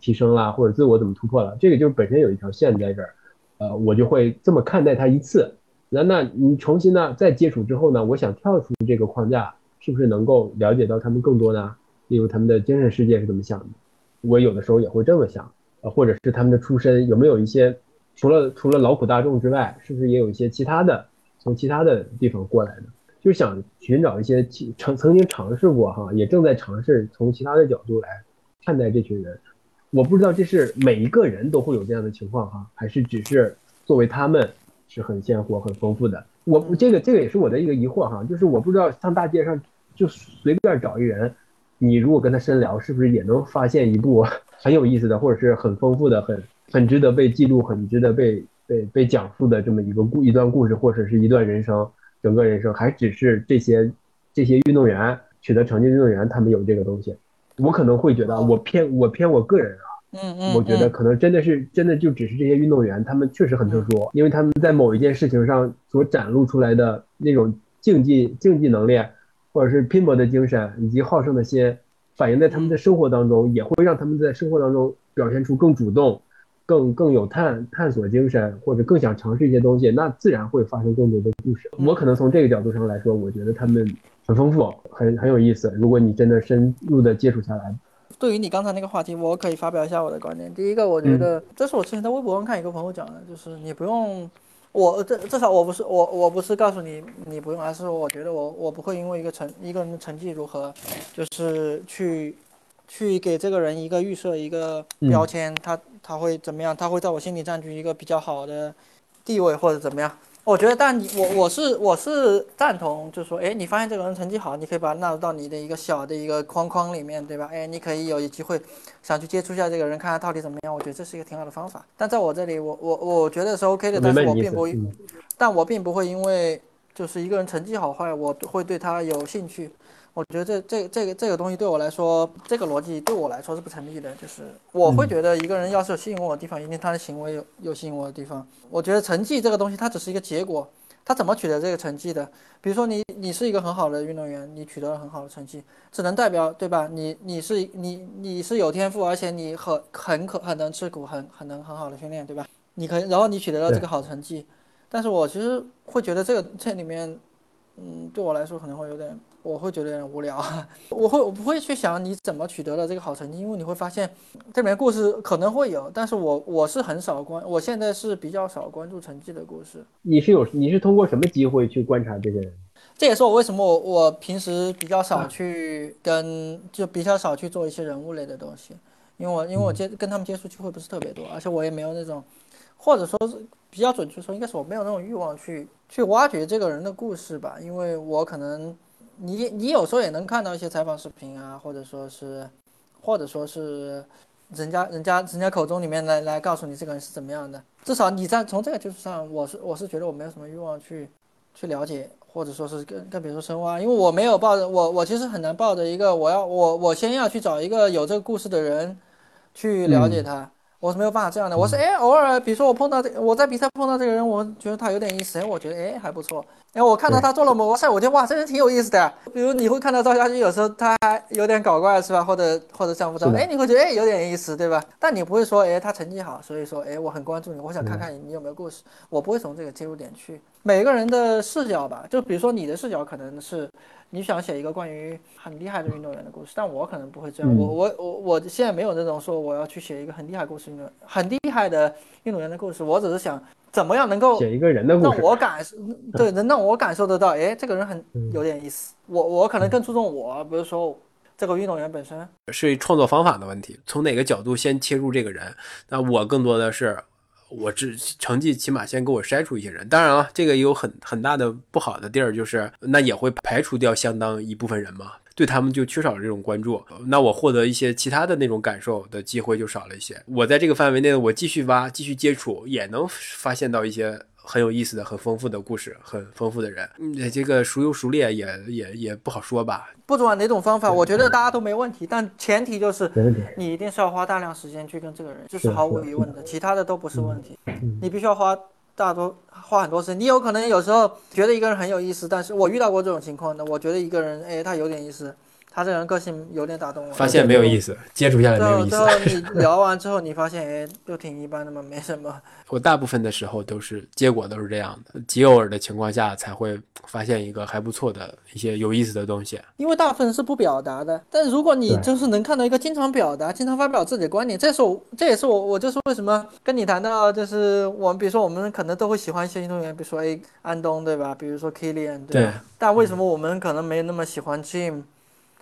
提升了，或者自我怎么突破了，这个就是本身有一条线在这儿。呃，我就会这么看待他一次。那那你重新呢再接触之后呢，我想跳出这个框架，是不是能够了解到他们更多呢？例如他们的精神世界是怎么想的？我有的时候也会这么想。呃，或者是他们的出身有没有一些除了除了劳苦大众之外，是不是也有一些其他的从其他的地方过来的？就想寻找一些曾曾经尝试过哈，也正在尝试从其他的角度来看待这群人。我不知道这是每一个人都会有这样的情况哈，还是只是作为他们是很鲜活、很丰富的。我这个这个也是我的一个疑惑哈，就是我不知道上大街上就随便找一人，你如果跟他深聊，是不是也能发现一部 *laughs* 很有意思的，或者是很丰富的、很很值得被记录、很值得被被被讲述的这么一个故一段故事，或者是一段人生，整个人生，还只是这些这些运动员取得成绩，运动员他们有这个东西。我可能会觉得，我偏我偏我个人啊，嗯嗯，我觉得可能真的是真的就只是这些运动员，他们确实很特殊，因为他们在某一件事情上所展露出来的那种竞技竞技能力，或者是拼搏的精神以及好胜的心，反映在他们的生活当中，也会让他们在生活当中表现出更主动、更更有探探索精神，或者更想尝试一些东西，那自然会发生更多的故事。我可能从这个角度上来说，我觉得他们。很丰富，很很有意思。如果你真的深入的接触下来，对于你刚才那个话题，我可以发表一下我的观点。第一个，我觉得这是我之前在微博上看一个朋友讲的，就是你不用，我这至少我不是我我不是告诉你你不用，而是我觉得我我不会因为一个成一个人的成绩如何，就是去去给这个人一个预设一个标签，他他会怎么样？他会在我心里占据一个比较好的地位或者怎么样？我觉得，但你我我是我是赞同，就是说，哎，你发现这个人成绩好，你可以把他纳入到你的一个小的一个框框里面，对吧？哎，你可以有机会想去接触一下这个人，看他到底怎么样。我觉得这是一个挺好的方法。但在我这里，我我我觉得是 OK 的，但是我并不，但我并不会因为就是一个人成绩好坏，我会对他有兴趣。我觉得这这这个这个东西对我来说，这个逻辑对我来说是不成立的。就是我会觉得一个人要是有吸引我的地方，一定他的行为有有吸引我的地方。我觉得成绩这个东西，它只是一个结果，他怎么取得这个成绩的？比如说你你是一个很好的运动员，你取得了很好的成绩，只能代表对吧？你你是你你是有天赋，而且你很很可很能吃苦，很很能很好的训练，对吧？你可以，然后你取得了这个好成绩，但是我其实会觉得这个这里面，嗯，对我来说可能会有点。我会觉得有点无聊，*laughs* 我会我不会去想你怎么取得了这个好成绩，因为你会发现这里面故事可能会有，但是我我是很少关，我现在是比较少关注成绩的故事。你是有你是通过什么机会去观察这些人？这也是我为什么我我平时比较少去跟就比较少去做一些人物类的东西，因为我因为我接跟他们接触机会不是特别多，而且我也没有那种，或者说是比较准确说，应该是我没有那种欲望去去挖掘这个人的故事吧，因为我可能。你你有时候也能看到一些采访视频啊，或者说是，或者说是，人家人家人家口中里面来来告诉你这个人是怎么样的。至少你在从这个基础上，我是我是觉得我没有什么欲望去去了解，或者说是更更别说深挖，因为我没有抱着我我其实很难抱着一个我要我我先要去找一个有这个故事的人去了解他。我是没有办法这样的，我是哎，偶尔比如说我碰到这，我在比赛碰到这个人，我觉得他有点意思，哎，我觉得哎还不错，哎，我看到他做了某个事，我觉得哇，这人挺有意思的。比如你会看到赵家驹有时候他还有点搞怪是吧？或者或者像不着，哎，你会觉得哎有点意思对吧？但你不会说哎他成绩好，所以说哎我很关注你，我想看看你你有没有故事，我不会从这个切入点去。每个人的视角吧，就比如说你的视角可能是。你想写一个关于很厉害的运动员的故事，但我可能不会这样。我我我我现在没有那种说我要去写一个很厉害故事运动很厉害的运动员的故事。我只是想怎么样能够写一个人的故事，让我感受对，能让我感受得到，哎，这个人很有点意思。我我可能更注重我，比如说这个运动员本身。是创作方法的问题，从哪个角度先切入这个人？那我更多的是，我只成绩起码先给我筛出一些人。当然了，这个也有很很大的不好的地儿，就是那也会排除掉相当一部分人嘛，对他们就缺少这种关注。那我获得一些其他的那种感受的机会就少了一些。我在这个范围内，我继续挖，继续接触，也能发现到一些。很有意思的、很丰富的故事，很丰富的人，嗯，这个孰优孰劣也也也不好说吧。不管哪种方法，我觉得大家都没问题，但前提就是你一定是要花大量时间去跟这个人，这是毫无疑问的，其他的都不是问题。你必须要花大多花很多时间。你有可能有时候觉得一个人很有意思，但是我遇到过这种情况的，我觉得一个人，哎，他有点意思。他这个人个性有点打动我，发现没有意思，接触下来没有意思。最后你聊完之后，你发现哎，就挺一般的嘛，没什么。*laughs* 我大部分的时候都是结果都是这样的，极偶尔的情况下才会发现一个还不错的一些有意思的东西。因为大部分是不表达的，但如果你就是能看到一个经常表达、经常发表自己的观点，这是我这也是我我就是为什么跟你谈到就是我们比如说我们可能都会喜欢一些运动员，比如说哎安东对吧？比如说 Kilian 对吧？但为什么我们可能没那么喜欢 Jim？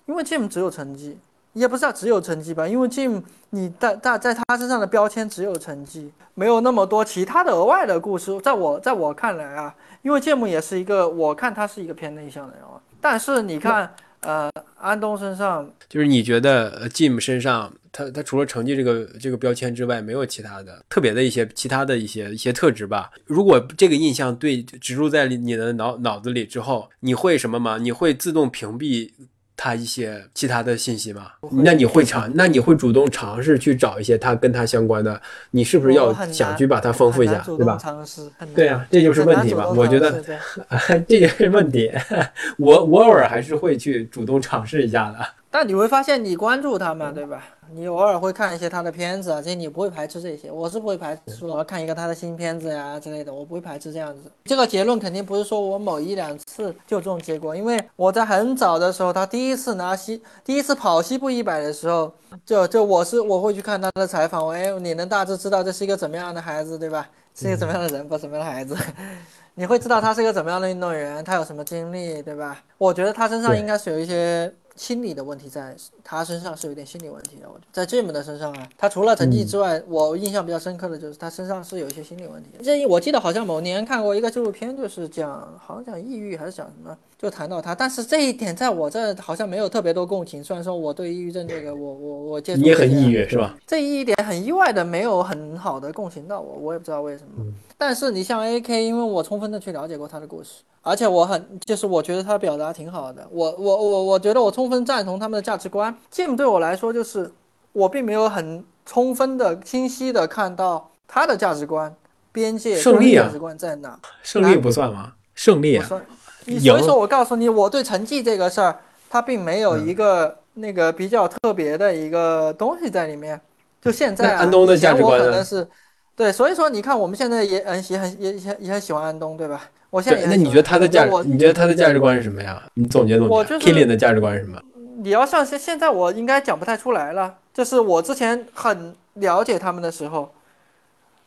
因为 Jim 只有成绩，也不是只有成绩吧？因为 Jim 你在在在他身上的标签只有成绩，没有那么多其他的额外的故事。在我在我看来啊，因为 Jim 也是一个，我看他是一个偏内向的人啊。但是你看，呃，安东身上，就是你觉得 Jim 身上，他他除了成绩这个这个标签之外，没有其他的特别的一些其他的一些一些特质吧？如果这个印象对植入在你的脑脑子里之后，你会什么吗？你会自动屏蔽？他一些其他的信息吗？那你会尝？那你会主动尝试去找一些他跟他相关的？你是不是要想去把它丰富一下，对吧？尝试。对啊，这就是问题吧？我觉得 *laughs* 这也是问题。*laughs* 我我偶尔还是会去主动尝试一下的。但你会发现，你关注他嘛，对吧？你偶尔会看一些他的片子啊，这些你不会排斥这些，我是不会排斥。我要看一个他的新片子呀之类的，我不会排斥这样子。这个结论肯定不是说我某一两次就这种结果，因为我在很早的时候，他第一次拿西，第一次跑西部一百的时候，就就我是我会去看他的采访，哎，你能大致知道这是一个怎么样的孩子，对吧？是一个怎么样的人，不什么样的孩子，*laughs* 你会知道他是一个怎么样的运动员，他有什么经历，对吧？我觉得他身上应该是有一些。心理的问题在他身上是有点心理问题的，我在 Jim 的身上啊，他除了成绩之外，我印象比较深刻的就是他身上是有一些心理问题。这我记得好像某年看过一个纪录片，就是讲好像讲抑郁还是讲什么，就谈到他。但是这一点在我这好像没有特别多共情。虽然说我对抑郁症这个，我我我接触你也很抑郁是吧？这一点很意外的没有很好的共情到我，我也不知道为什么。但是你像 AK，因为我充分的去了解过他的故事。而且我很，就是我觉得他表达挺好的，我我我我觉得我充分赞同他们的价值观。Jim 对我来说就是，我并没有很充分的、清晰的看到他的价值观边界、胜利价值观在哪。胜利不算吗？胜利啊！你所以说我告诉你，我对成绩这个事儿，他并没有一个那个比较特别的一个东西在里面。就现在，安东的价值观呢？是，对，所以说你看，我们现在也很也很也也也很喜欢安东，对吧？我现在那你觉得他的价，你觉得他的价值观是什么呀？你总结总结，Killian 的价值观是什么？你要像现现在我应该讲不太出来了。就是我之前很了解他们的时候，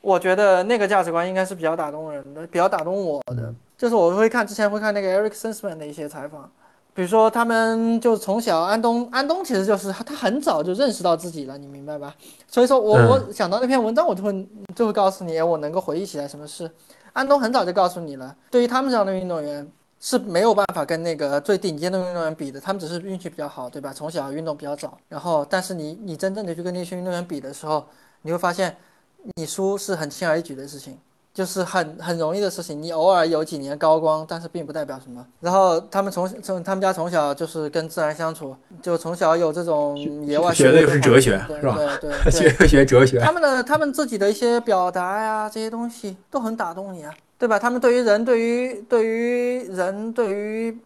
我觉得那个价值观应该是比较打动人的，比较打动我的。就是我会看之前会看那个 Eric Sensman 的一些采访，比如说他们就从小安东安东其实就是他他很早就认识到自己了，你明白吧？所以说我我想到那篇文章，我就会就会告诉你，我能够回忆起来什么事。安东很早就告诉你了，对于他们这样的运动员是没有办法跟那个最顶尖的运动员比的，他们只是运气比较好，对吧？从小运动比较早，然后但是你你真正的去跟那些运动员比的时候，你会发现你输是很轻而易举的事情。就是很很容易的事情，你偶尔有几年高光，但是并不代表什么。然后他们从从他们家从小就是跟自然相处，就从小有这种野外学的又是哲 *laughs* 学，是吧？对对，学学哲学。他们的他们自己的一些表达呀，这些东西都很打动你啊，对吧？他们对于人，对于对于人，对于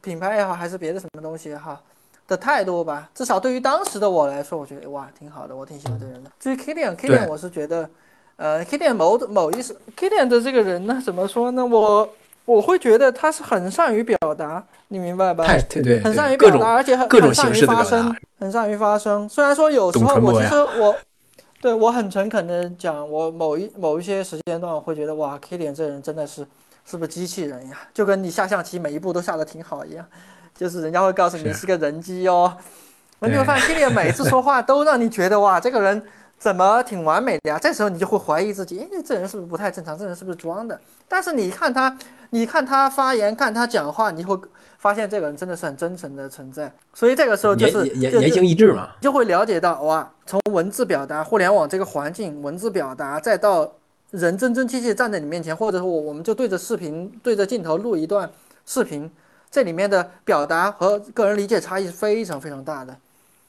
品牌也好，还是别的什么东西也好，的态度吧，至少对于当时的我来说，我觉得哇，挺好的，我挺喜欢这人的。至于 Kilian，Kilian，我是觉得。呃，K 点某某意思，K 点的这个人呢，怎么说呢？我我会觉得他是很善于表达，你明白吧？对对，很善于表达，而且很很善于发声，很善于发声。虽然说有时候我其实我，对我很诚恳的讲，我某一某一些时间段，我会觉得哇，K 点这人真的是是不是机器人呀？就跟你下象棋每一步都下的挺好一样，就是人家会告诉你是个人机哦。你会发现 Killian 每次说话都让你觉得哇，这个人怎么挺完美的呀？这时候你就会怀疑自己，哎，这人是不是不太正常？这人是不是装的？但是你看他，你看他发言，看他讲话，你会发现这个人真的是很真诚的存在。所以这个时候就是就言言言行一致嘛。就会了解到哇，从文字表达、互联网这个环境、文字表达，再到人真真切切站在你面前，或者说我我们就对着视频、对着镜头录一段视频，这里面的表达和个人理解差异是非常非常大的。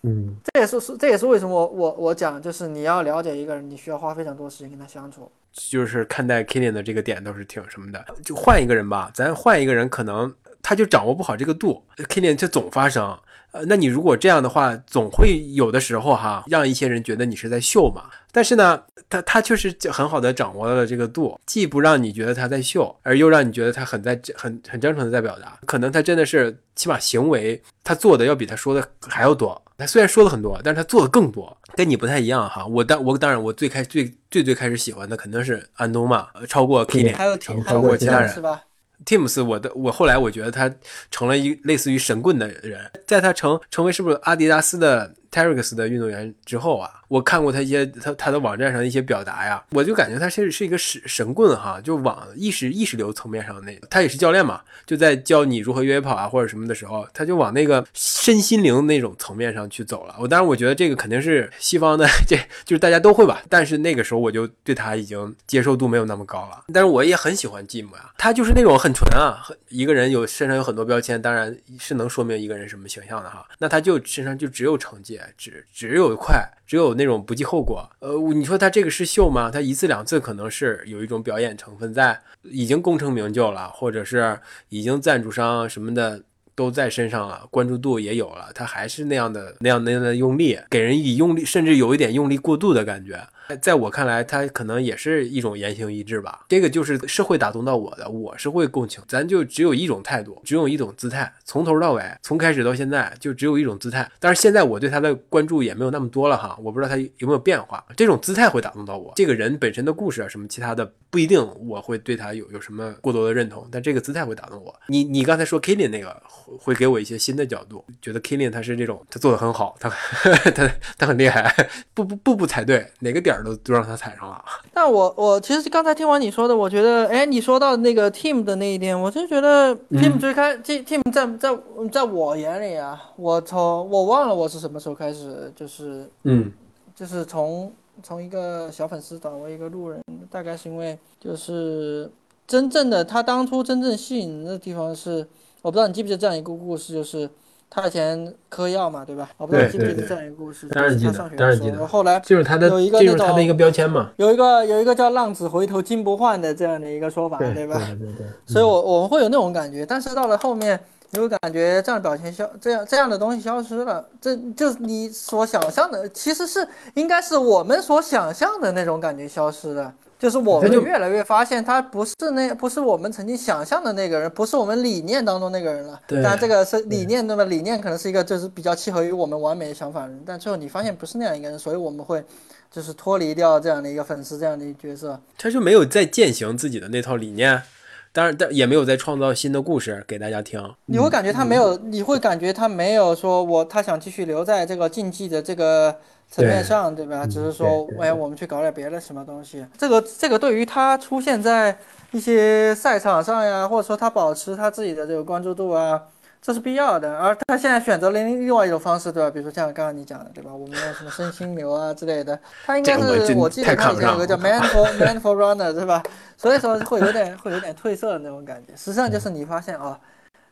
嗯，这也是是这也是为什么我我我讲，就是你要了解一个人，你需要花非常多时间跟他相处。就是看待 Killian 的这个点都是挺什么的，就换一个人吧，咱换一个人，可能他就掌握不好这个度，Killian 就总发生。呃，那你如果这样的话，总会有的时候哈，让一些人觉得你是在秀嘛。但是呢，他他确实很好的掌握了这个度，既不让你觉得他在秀，而又让你觉得他很在很很真诚的在表达。可能他真的是起码行为他做的要比他说的还要多。他虽然说了很多，但是他做的更多，跟你不太一样哈。我当我当然我最开最最最开始喜欢的肯定是安东嘛，超过 Killian，还有挺超过其他人是吧？Teams，我的我后来我觉得他成了一类似于神棍的人，在他成成为是不是阿迪达斯的 Terrex 的运动员之后啊，我看过他一些他他的网站上的一些表达呀，我就感觉他是是一个神神棍哈，就往意识意识流层面上那，他也是教练嘛，就在教你如何约跑啊或者什么的时候，他就往那个身心灵那种层面上去走了。我当然我觉得这个肯定是西方的，*laughs* 这就是大家都会吧，但是那个时候我就对他已经接受度没有那么高了。但是我也很喜欢吉姆呀，他就是那种很纯啊，很一个人有身上有很多标签，当然是能说明一个人什么形象的哈。那他就身上就只有成绩，只只有快，只有那种不计后果。呃，你说他这个是秀吗？他一次两次可能是有一种表演成分在，已经功成名就了，或者是已经赞助商什么的。都在身上了，关注度也有了，他还是那样的那样那样的用力，给人以用力，甚至有一点用力过度的感觉。在我看来，他可能也是一种言行一致吧。这个就是是会打动到我的，我是会共情。咱就只有一种态度，只有一种姿态，从头到尾，从开始到现在，就只有一种姿态。但是现在我对他的关注也没有那么多了哈，我不知道他有没有变化。这种姿态会打动到我，这个人本身的故事啊，什么其他的不一定我会对他有有什么过多的认同，但这个姿态会打动我。你你刚才说 Killian 那个会给我一些新的角度，觉得 Killian 他是这种他做的很好，他 *laughs* 他他很厉害，步步步步踩对，哪个点儿都都让他踩上了。*laughs* 但我我其实刚才听完你说的，我觉得，哎，你说到那个 Team 的那一点，我就觉得 Team 最开、Team 在在在我眼里啊，我从我忘了我是什么时候开始，就是嗯就是从从一个小粉丝转为一个路人，大概是因为就是真正的他当初真正吸引人的地方是，我不知道你记不记得这样一个故事，就是他以前嗑药嘛，对吧？我不知道你记得这样一个故事，当然记得就是他上学当然记得的时候，后来就是他的，有一个就是那种他的一个标签嘛。有一个有一个叫“浪子回头金不换”的这样的一个说法，对吧？对对对，所以我我们会有那种感觉，但是到了后面，你会感觉这样表情消这样这样的东西消失了，这就是你所想象的，其实是应该是我们所想象的那种感觉消失了。就是我们就越来越发现，他不是那不是我们曾经想象的那个人，不是我们理念当中那个人了。对但这个是理念，那么？理念可能是一个就是比较契合于我们完美的想法的人，但最后你发现不是那样一个人，所以我们会就是脱离掉这样的一个粉丝这样的一个角色。他就没有在践行自己的那套理念，当然，但也没有在创造新的故事给大家听。你会感觉他没有，你会感觉他没有说我他想继续留在这个竞技的这个层面上，对吧？只是说，哎，我们去搞点别的什么东西。这个这个对于他出现在一些赛场上呀，或者说他保持他自己的这个关注度啊，这是必要的。而他现在选择了另另外一种方式，对吧？比如说像刚刚你讲的，对吧？我们用什么身心流啊之类的，他应该是我记得他以前有个叫 Man for Man for Runner，对吧？所以说会有点会有点褪色的那种感觉。实际上就是你发现哦。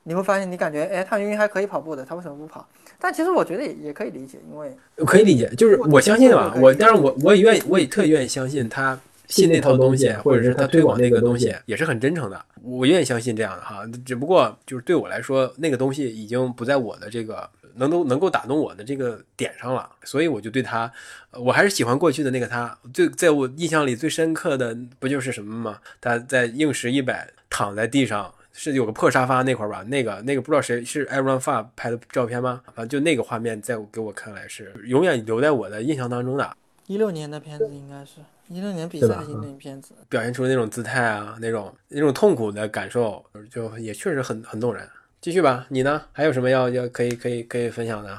你会发现，你感觉，哎，他明明还可以跑步的，他为什么不跑？但其实我觉得也也可以理解，因为可以理解，就是我相信吧我，我当然我我也愿意，我也特愿意相信他信那套东西，或者是他推广那个东西也是很真诚的，我愿意相信这样的哈。只不过就是对我来说，那个东西已经不在我的这个能都能够打动我的这个点上了，所以我就对他，呃我还是喜欢过去的那个他。最在我印象里最深刻的不就是什么吗？他在硬石一百躺在地上。是有个破沙发那块儿吧？那个那个不知道谁是 Aaron Fa 拍的照片吗？反正就那个画面，在我给我看来是永远留在我的印象当中的。一六年的片子应该是一六年比赛的那片子。表现出那种姿态啊，那种那种痛苦的感受，就也确实很很动人。继续吧，你呢？还有什么要要可以可以可以分享的？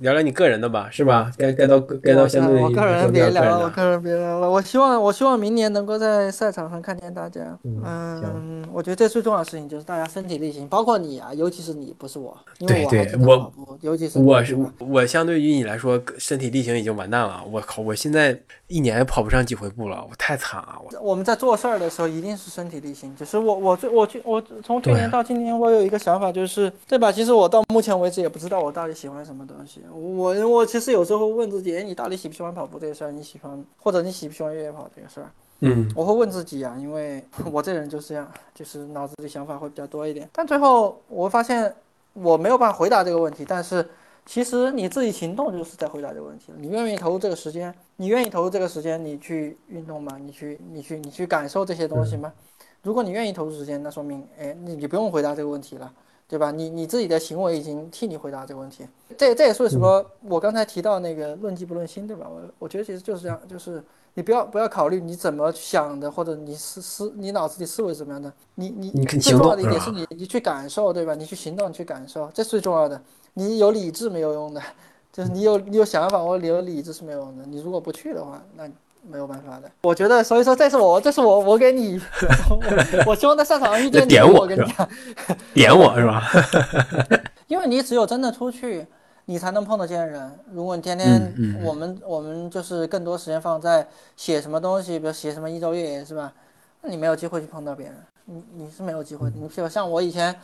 聊聊你个人的吧，是吧？该该到该到相对我个人别聊了，我点个人别聊了。我希望，我希望明年能够在赛场上看见大家。嗯嗯，我觉得这最重要的事情就是大家身体力行，包括你啊，尤其是你，不是我，因为我对还经常我，尤其是你我是我相对于你来说，身体力行已经完蛋了。我靠，我现在一年跑不上几回步了，我太惨了。我我们在做事儿的时候一定是身体力行。就是我我最我去我从去年到今年，我有一个想法，就是对吧？其实我到目前为止也不知道我到底喜欢什么东西。我我其实有时候会问自己，哎，你到底喜不喜欢跑步这个事儿？你喜欢或者你喜不喜欢越野跑这个事儿？嗯，我会问自己啊，因为 *laughs* 我这人就是这样，就是脑子里想法会比较多一点。但最后我发现我没有办法回答这个问题，但是其实你自己行动就是在回答这个问题了。你愿意投入这个时间，你愿意投入这个时间，你去运动吗？你去你去你去感受这些东西吗？如果你愿意投入时间，那说明哎，你你不用回答这个问题了。对吧？你你自己的行为已经替你回答这个问题，这这也是为什么我刚才提到那个论迹不论心，对吧？我我觉得其实就是这样，就是你不要不要考虑你怎么想的，或者你思思你脑子里思维怎么样的，你你你最重要的一点是你你去感受，对吧？你去行动，你去感受，这是最重要的。你有理智没有用的，*laughs* 就是你有你有想法或者你有理智是没有用的。你如果不去的话，那没有办法的。我觉得，所以说这是我这是我我给你，我 *laughs* 我希望在赛场上遇见你，*laughs* 点我我跟你讲。点我是吧？因为你只有真的出去，你才能碰得见人。如果你天天嗯嗯嗯我们我们就是更多时间放在写什么东西，比如写什么一周越野是吧？那你没有机会去碰到别人，你你是没有机会的。你比如像我以前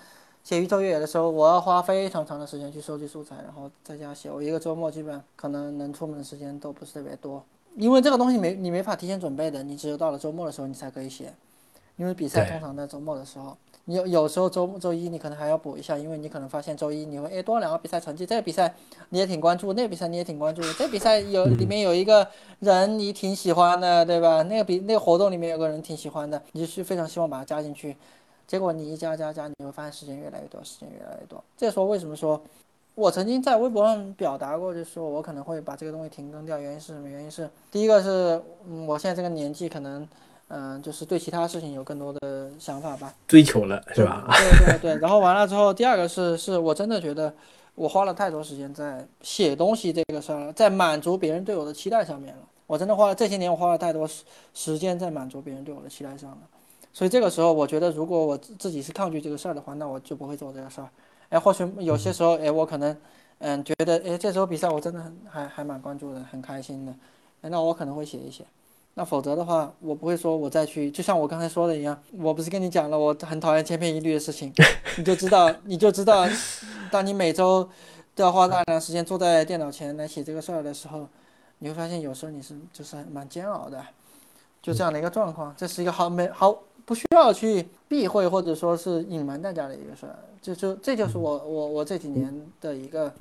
写一周越野的时候，我要花非常长的时间去收集素材，然后在家写。我一个周末基本可能能出门的时间都不是特别多，因为这个东西没你没法提前准备的，你只有到了周末的时候你才可以写。因为比赛通常在周末的时候，你有有时候周周一你可能还要补一下，因为你可能发现周一你会诶多两个比赛成绩，这个比赛你也挺关注，那个比赛你也挺关注的，这个比赛有里面有一个人你挺喜欢的，对吧？那个比那个活动里面有个人挺喜欢的，你就是非常希望把它加进去，结果你一加加加，你会发现时间越来越多，时间越来越多。这时候为什么说？我曾经在微博上表达过，就是说我可能会把这个东西停更掉，原因是什么？原因是第一个是，嗯，我现在这个年纪可能，嗯、就是对其他事情有更多的想法吧，追求了是吧？对对对，然后完了之后，第二个是是我真的觉得我花了太多时间在写东西这个事儿了，在满足别人对我的期待上面了。我真的花了这些年，我花了太多时时间在满足别人对我的期待上了。所以这个时候，我觉得如果我自自己是抗拒这个事儿的话，那我就不会做这个事儿。哎，或许有些时候，哎，我可能，嗯，觉得，哎，这时候比赛我真的很还还蛮关注的，很开心的，哎，那我可能会写一写。那否则的话，我不会说我再去，就像我刚才说的一样，我不是跟你讲了，我很讨厌千篇一律的事情，*laughs* 你就知道，你就知道，当你每周都要花大量时间坐在电脑前来写这个事儿的时候，你会发现有时候你是就是蛮煎熬的，就这样的一个状况，这是一个好没好不需要去避讳或者说是隐瞒大家的一个事儿，就就这就是我我我这几年的一个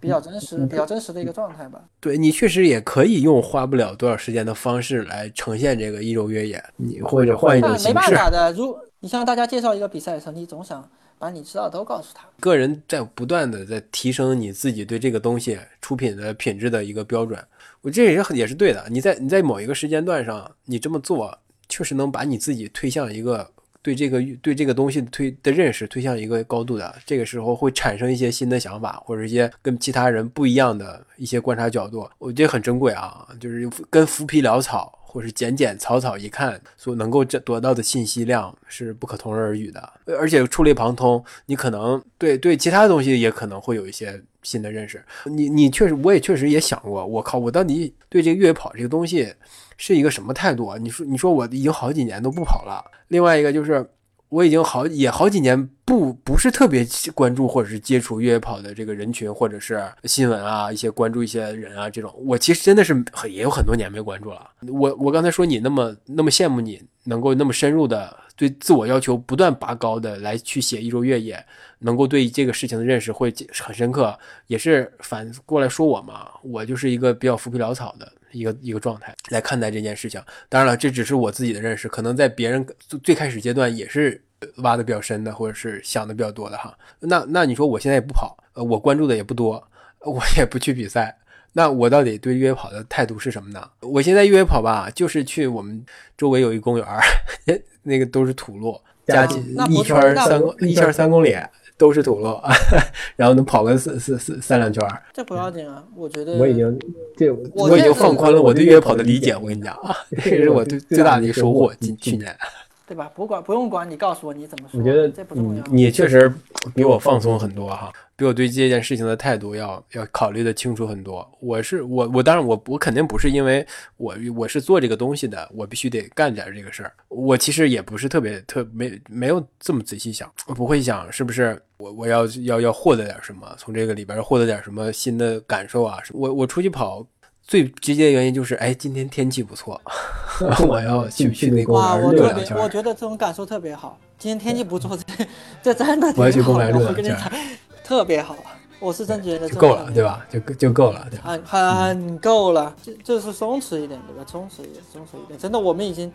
比较真实比较真实的一个状态吧。对你确实也可以用花不了多少时间的方式来呈现这个一周越野，你或者换一种但没办。法的，如你向大家介绍一个比赛的时候，你总想把你知道的都告诉他。个人在不断的在提升你自己对这个东西出品的品质的一个标准，我这也是很也是对的。你在你在某一个时间段上，你这么做，确实能把你自己推向一个对这个对这个东西推的认识推向一个高度的。这个时候会产生一些新的想法，或者一些跟其他人不一样的一些观察角度，我觉得很珍贵啊。就是跟浮皮潦草。或是简简草草一看所能够这得到的信息量是不可同日而语的，而且触类旁通，你可能对对其他东西也可能会有一些新的认识。你你确实，我也确实也想过，我靠，我到底对这个越野跑这个东西是一个什么态度啊？你说你说我已经好几年都不跑了，另外一个就是。我已经好也好几年不不是特别关注或者是接触越野跑的这个人群或者是新闻啊一些关注一些人啊这种，我其实真的是很也有很多年没关注了。我我刚才说你那么那么羡慕你能够那么深入的对自我要求不断拔高的来去写一周越野，能够对这个事情的认识会很深刻，也是反过来说我嘛，我就是一个比较浮皮潦草的。一个一个状态来看待这件事情，当然了，这只是我自己的认识，可能在别人最开始阶段也是挖的比较深的，或者是想的比较多的哈。那那你说我现在也不跑，呃，我关注的也不多，我也不去比赛，那我到底对越野跑的态度是什么呢？我现在越野跑吧，就是去我们周围有一公园儿，*laughs* 那个都是土路，加起一圈儿三公一圈儿三公里都是土路，*laughs* 然后能跑个四四四三两圈儿。这不要紧啊，我觉得我已经这我已经放宽了我对越野跑的理解，我跟你讲啊，*laughs* 这是我最最大的一个收获。今去年，对吧？不管不用管你告诉我你怎么说，我觉得这不重要。你确实比我放松很多哈，比我对这件事情的态度要要考虑的清楚很多。我是我我当然我我肯定不是因为我我是做这个东西的，我必须得干点这个事儿。我其实也不是特别特没没有这么仔细想，我不会想是不是我我要要要获得点什么，从这个里边获得点什么新的感受啊。我我出去跑。最直接的原因就是，哎，今天天气不错，*laughs* 我要去去那公哇，园我特别，溜两圈。我觉得这种感受特别好。今天天气不错，这这真的我要去挺好特别好。我是真觉得就够了，对吧？就就够了，对吧？很很够了，就就是松弛一点，对吧？松弛一点，松弛一点。真的，我们已经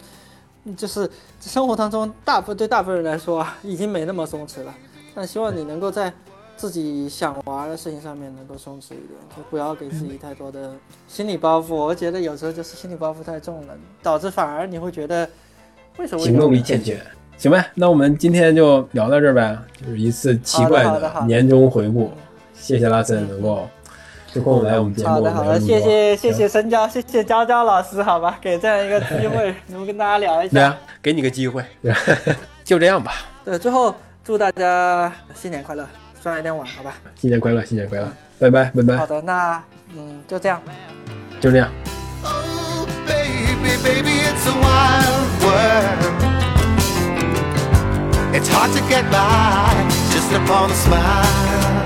就是生活当中大部对大部分人来说啊，已经没那么松弛了。但希望你能够在自己想玩的事情上面能够松弛一点，就不要给自己太多的心理包袱。我觉得有时候就是心理包袱太重了，导致反而你会觉得为什么行动力欠缺。行呗，那我们今天就聊到这儿呗，就是一次奇怪的年终回顾。谢谢拉森能够有空来我们节目。好的好的，谢谢谢谢深交，谢谢娇娇老师，好吧，给这样一个机会，能够跟大家聊一下。对啊，给你个机会，*laughs* 就这样吧。对，最后祝大家新年快乐，虽然有点晚，好吧。新年快乐，新年快乐，拜拜拜拜，好的，那嗯，就这样。就这样。 Oh, baby, baby, it's a wild world. It's hard to get by just upon a smile.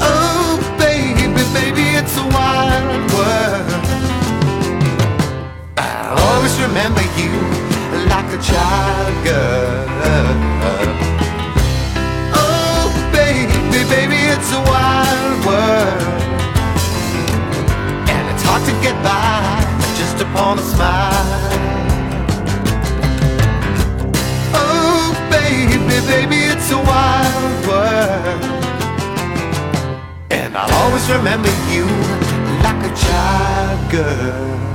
Oh, baby, baby, it's a wild world. I always remember you like a child girl. It's a wild world. And it's hard to get by just upon a smile. Oh, baby, baby, it's a wild world. And I'll always remember you like a child girl.